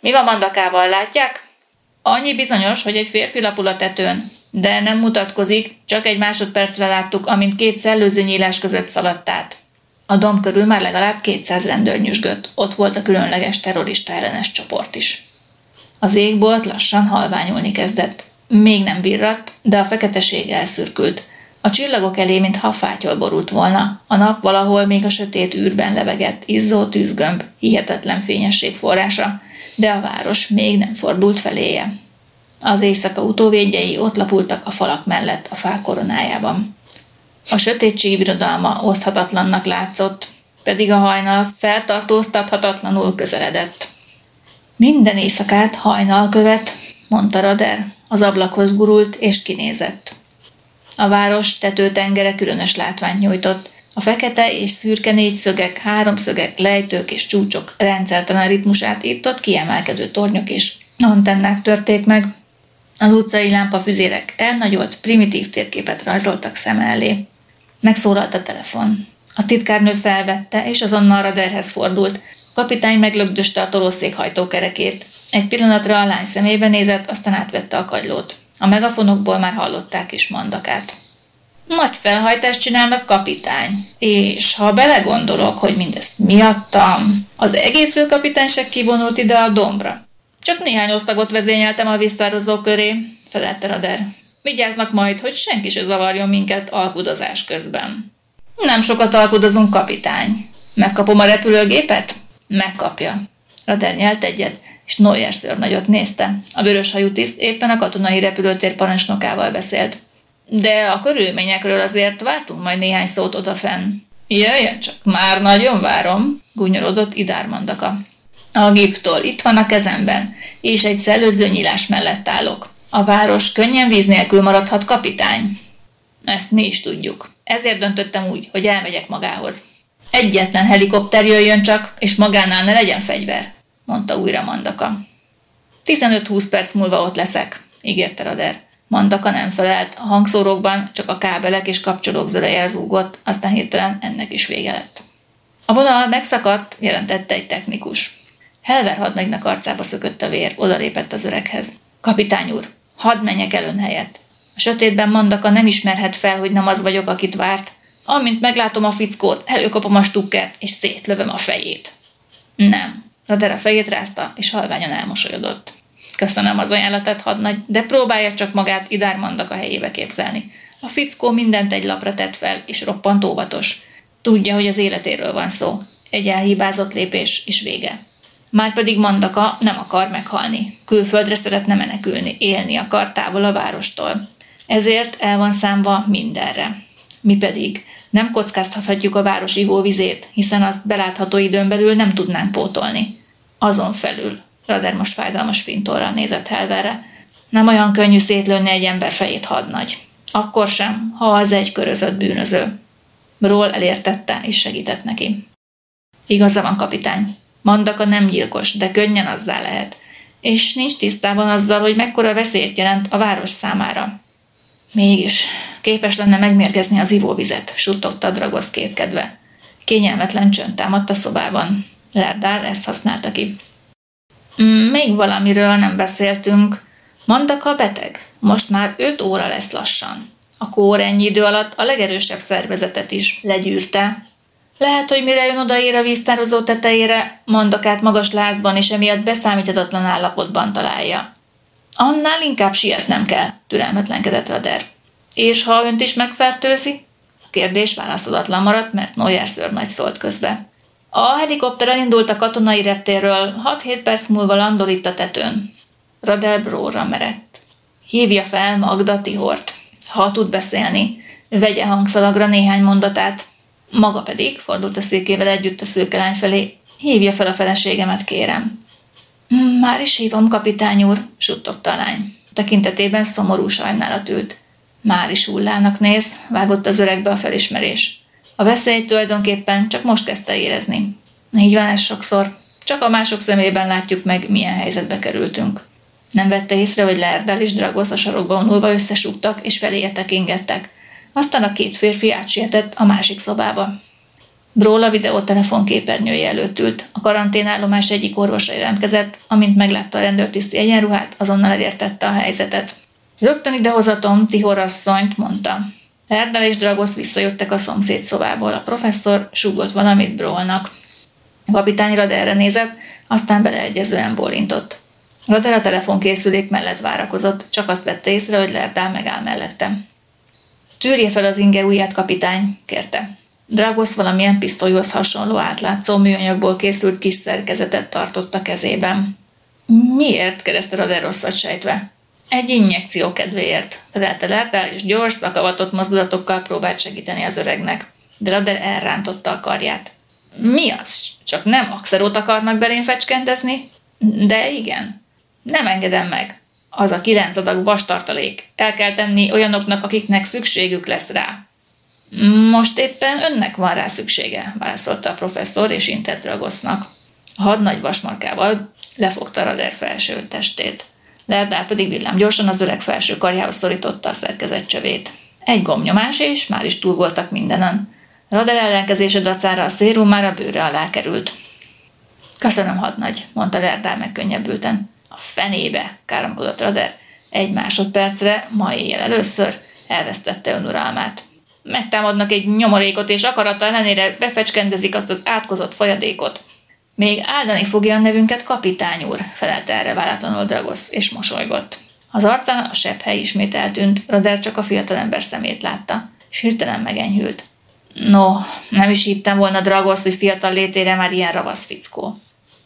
Mi van Mandakával, látják? Annyi bizonyos, hogy egy férfi lapul a tetőn, de nem mutatkozik, csak egy másodpercre láttuk, amint két szellőző nyílás között szaladt át. A dom körül már legalább 200 rendőr nyüzsgött, ott volt a különleges terrorista ellenes csoport is. Az égbolt lassan halványulni kezdett. Még nem virradt, de a feketeség elszürkült. A csillagok elé, mintha fátyol borult volna. A nap valahol még a sötét űrben levegett, izzó tűzgömb, hihetetlen fényesség forrása, de a város még nem fordult feléje. Az éjszaka utóvédjei ott lapultak a falak mellett a fák koronájában. A sötétség birodalma oszthatatlannak látszott, pedig a hajnal feltartóztathatatlanul közeledett. Minden éjszakát hajnal követ, mondta Rader, az ablakhoz gurult és kinézett. A város tetőtengere különös látványt nyújtott, a fekete és szürke négyszögek, háromszögek, lejtők és csúcsok rendszertelen ritmusát itt-ott kiemelkedő tornyok és antennák törték meg. Az utcai lámpafüzérek elnagyolt, primitív térképet rajzoltak szem elé. Megszólalt a telefon. A titkárnő felvette, és azonnal Raderhez fordult. Kapitány meglögdöste a tolószék hajtókerekét. Egy pillanatra a lány szemébe nézett, aztán átvette a kagylót. A megafonokból már hallották is mandakát. Nagy felhajtást csinálnak kapitány. És ha belegondolok, hogy mindezt miattam, az egész főkapitányság kivonult ide a dombra. Csak néhány osztagot vezényeltem a visszározó köré, felelte Rader. Vigyáznak majd, hogy senki se zavarjon minket alkudozás közben. Nem sokat alkudozunk, kapitány. Megkapom a repülőgépet? Megkapja. Rader nyelt egyet, és Noyer nagyot nézte. A vörös hajú tiszt éppen a katonai repülőtér parancsnokával beszélt de a körülményekről azért vártunk majd néhány szót odafenn. Jöjjön csak, már nagyon várom, gúnyorodott Idár Mandaka. A giftól itt van a kezemben, és egy szellőző nyílás mellett állok. A város könnyen víz nélkül maradhat, kapitány. Ezt mi is tudjuk. Ezért döntöttem úgy, hogy elmegyek magához. Egyetlen helikopter jöjjön csak, és magánál ne legyen fegyver, mondta újra Mandaka. 15-20 perc múlva ott leszek, ígérte Rader. Mandaka nem felelt, a hangszórókban csak a kábelek és kapcsolók zöreje zúgott, aztán hirtelen ennek is vége lett. A vonal megszakadt, jelentette egy technikus. Helver hadnagynak arcába szökött a vér, odalépett az öreghez. Kapitány úr, hadd menjek el ön helyett. A sötétben Mandaka nem ismerhet fel, hogy nem az vagyok, akit várt. Amint meglátom a fickót, előkapom a stukkert, és szétlövöm a fejét. Nem. A fejét rázta, és halványan elmosolyodott. Köszönöm az ajánlatát, hadnagy, de próbálja csak magát Idár Mandak a helyébe képzelni. A fickó mindent egy lapra tett fel, és roppant óvatos. Tudja, hogy az életéről van szó. Egy elhibázott lépés, és vége. Márpedig Mandaka nem akar meghalni. Külföldre szeretne menekülni, élni akar távol a várostól. Ezért el van számva mindenre. Mi pedig nem kockáztathatjuk a város ivóvizét, hiszen azt belátható időn belül nem tudnánk pótolni. Azon felül, Rader most fájdalmas fintorral nézett Helverre, nem olyan könnyű szétlőni egy ember fejét hadnagy. Akkor sem, ha az egy körözött bűnöző. Ról elértette és segített neki. Igaza van, kapitány. Mandaka nem gyilkos, de könnyen azzá lehet. És nincs tisztában azzal, hogy mekkora veszélyt jelent a város számára. Mégis képes lenne megmérgezni az ivóvizet, suttogta Dragosz kétkedve. Kényelmetlen csönd támadt a szobában. Lerdár ezt használta ki. Mm, még valamiről nem beszéltünk. Mandaka beteg. Most már öt óra lesz lassan. A kór ennyi idő alatt a legerősebb szervezetet is legyűrte. Lehet, hogy mire jön odaér a víztározó tetejére, Mandakát magas lázban és emiatt beszámíthatatlan állapotban találja. Annál inkább sietnem kell, türelmetlenkedett Rader. És ha önt is megfertőzi? A kérdés válaszolatlan maradt, mert Neuer nagy szólt közbe. A helikopter elindult a katonai reptérről, 6-7 perc múlva landol itt a tetőn. Radel bróra merett. Hívja fel Magda Tihort. Ha tud beszélni, vegye hangszalagra néhány mondatát. Maga pedig, fordult a székével együtt a szőkelány felé, hívja fel a feleségemet, kérem. Már is hívom, kapitány úr, suttogta a lány. Tekintetében szomorú sajnálat ült. Már is hullának néz, vágott az öregbe a felismerés. A veszélyt tulajdonképpen csak most kezdte érezni. Így van ez sokszor. Csak a mások szemében látjuk meg, milyen helyzetbe kerültünk. Nem vette észre, hogy Lerdel és Dragosz a sarokba vonulva összesúgtak és feléje tekingettek. Aztán a két férfi átsietett a másik szobába. Bról a videótelefon képernyője előtt ült. A karanténállomás egyik orvosa jelentkezett, amint meglátta a rendőrtiszti egyenruhát, azonnal elértette a helyzetet. Rögtön idehozatom Tihor asszonyt, mondta. Erdel és Dragosz visszajöttek a szomszéd szobából. A professzor súgott valamit Brolnak. A kapitány Raderre nézett, aztán beleegyezően bólintott. Rader a telefonkészülék mellett várakozott, csak azt vette észre, hogy Lerdál megáll mellette. Tűrje fel az inge ujját, kapitány, kérte. Dragosz valamilyen pisztolyhoz hasonló átlátszó műanyagból készült kis szerkezetet tartott a kezében. Miért? kérdezte Rader rosszat sejtve. Egy injekció kedvéért, felelte Lerdál, és gyors, szakavatott mozdulatokkal próbált segíteni az öregnek. De Rader elrántotta a karját. Mi az? Csak nem axerót akarnak belén fecskendezni? De igen. Nem engedem meg. Az a kilenc adag vastartalék. El kell tenni olyanoknak, akiknek szükségük lesz rá. Most éppen önnek van rá szüksége, válaszolta a professzor, és intett Dragosznak. A hadnagy vasmarkával lefogta Rader felső testét. Lerdál pedig villám gyorsan az öreg felső karjához szorította a szerkezet csövét. Egy gomnyomás, és már is túl voltak mindenen. Rader ellenkezése dacára a szérum már a bőre alá került. Köszönöm, hadnagy, mondta Lerdál megkönnyebbülten. A fenébe, káromkodott Rader. Egy másodpercre, ma éjjel először, elvesztette önuralmát. Megtámadnak egy nyomorékot, és akarata ellenére befecskendezik azt az átkozott folyadékot. Még áldani fogja a nevünket kapitány úr, felelte erre váratlanul Dragosz, és mosolygott. Az arcán a sebb hely ismét eltűnt, Roder csak a fiatalember szemét látta, és hirtelen megenyhült. No, nem is hittem volna Dragosz, hogy fiatal létére már ilyen ravasz fickó.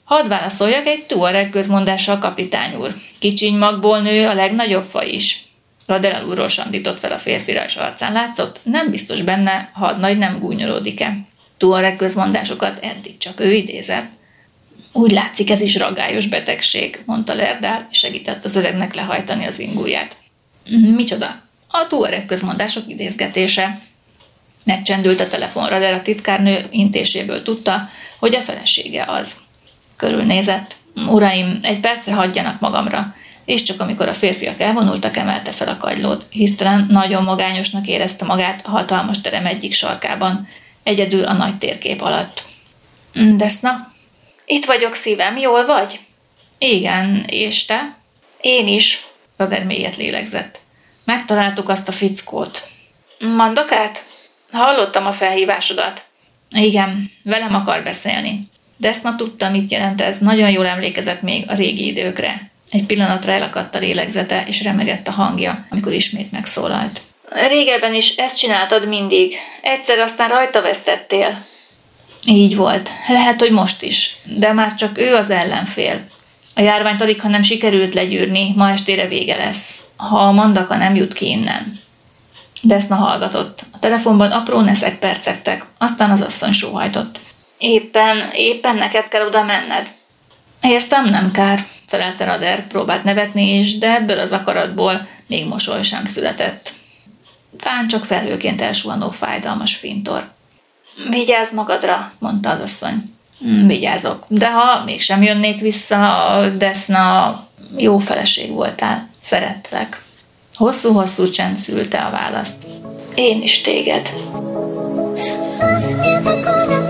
Hadd válaszoljak egy tuareg közmondással, kapitány úr. Kicsiny magból nő a legnagyobb fa is. Radel alulról sandított fel a férfira, és arcán látszott, nem biztos benne, ha nagy nem gúnyolódik-e. Tuareg közmondásokat eddig csak ő idézett. Úgy látszik, ez is ragályos betegség, mondta Lerdál, és segített az öregnek lehajtani az ingúját. Micsoda? A tuareg közmondások idézgetése. Megcsendült a telefonra, de a titkárnő intéséből tudta, hogy a felesége az. Körülnézett. Uraim, egy percre hagyjanak magamra és csak amikor a férfiak elvonultak, emelte fel a kagylót. Hirtelen nagyon magányosnak érezte magát a hatalmas terem egyik sarkában, egyedül a nagy térkép alatt. Deszna? Itt vagyok szívem, jól vagy? Igen, és te? Én is. Rader mélyet lélegzett. Megtaláltuk azt a fickót. Mandakát? Hallottam a felhívásodat. Igen, velem akar beszélni. Deszna tudta, mit jelent ez, nagyon jól emlékezett még a régi időkre. Egy pillanatra elakadt a lélegzete, és remegett a hangja, amikor ismét megszólalt. Régebben is ezt csináltad mindig. Egyszer aztán rajta vesztettél. Így volt. Lehet, hogy most is. De már csak ő az ellenfél. A járványt alig, ha nem sikerült legyűrni, ma estére vége lesz. Ha a mandaka nem jut ki innen. Deszna hallgatott. A telefonban apró neszek percegtek, aztán az asszony sóhajtott. Éppen, éppen neked kell oda menned. Értem, nem kár, felelte Rader, próbált nevetni is, de ebből az akaratból még mosoly sem született. Tán csak felhőként elsuhanó fájdalmas fintor. Vigyázz magadra, mondta az asszony. Hm, vigyázok, de ha mégsem jönnék vissza, Deszna, jó feleség voltál, szerettelek. Hosszú-hosszú csend szülte a választ. Én is téged. Azt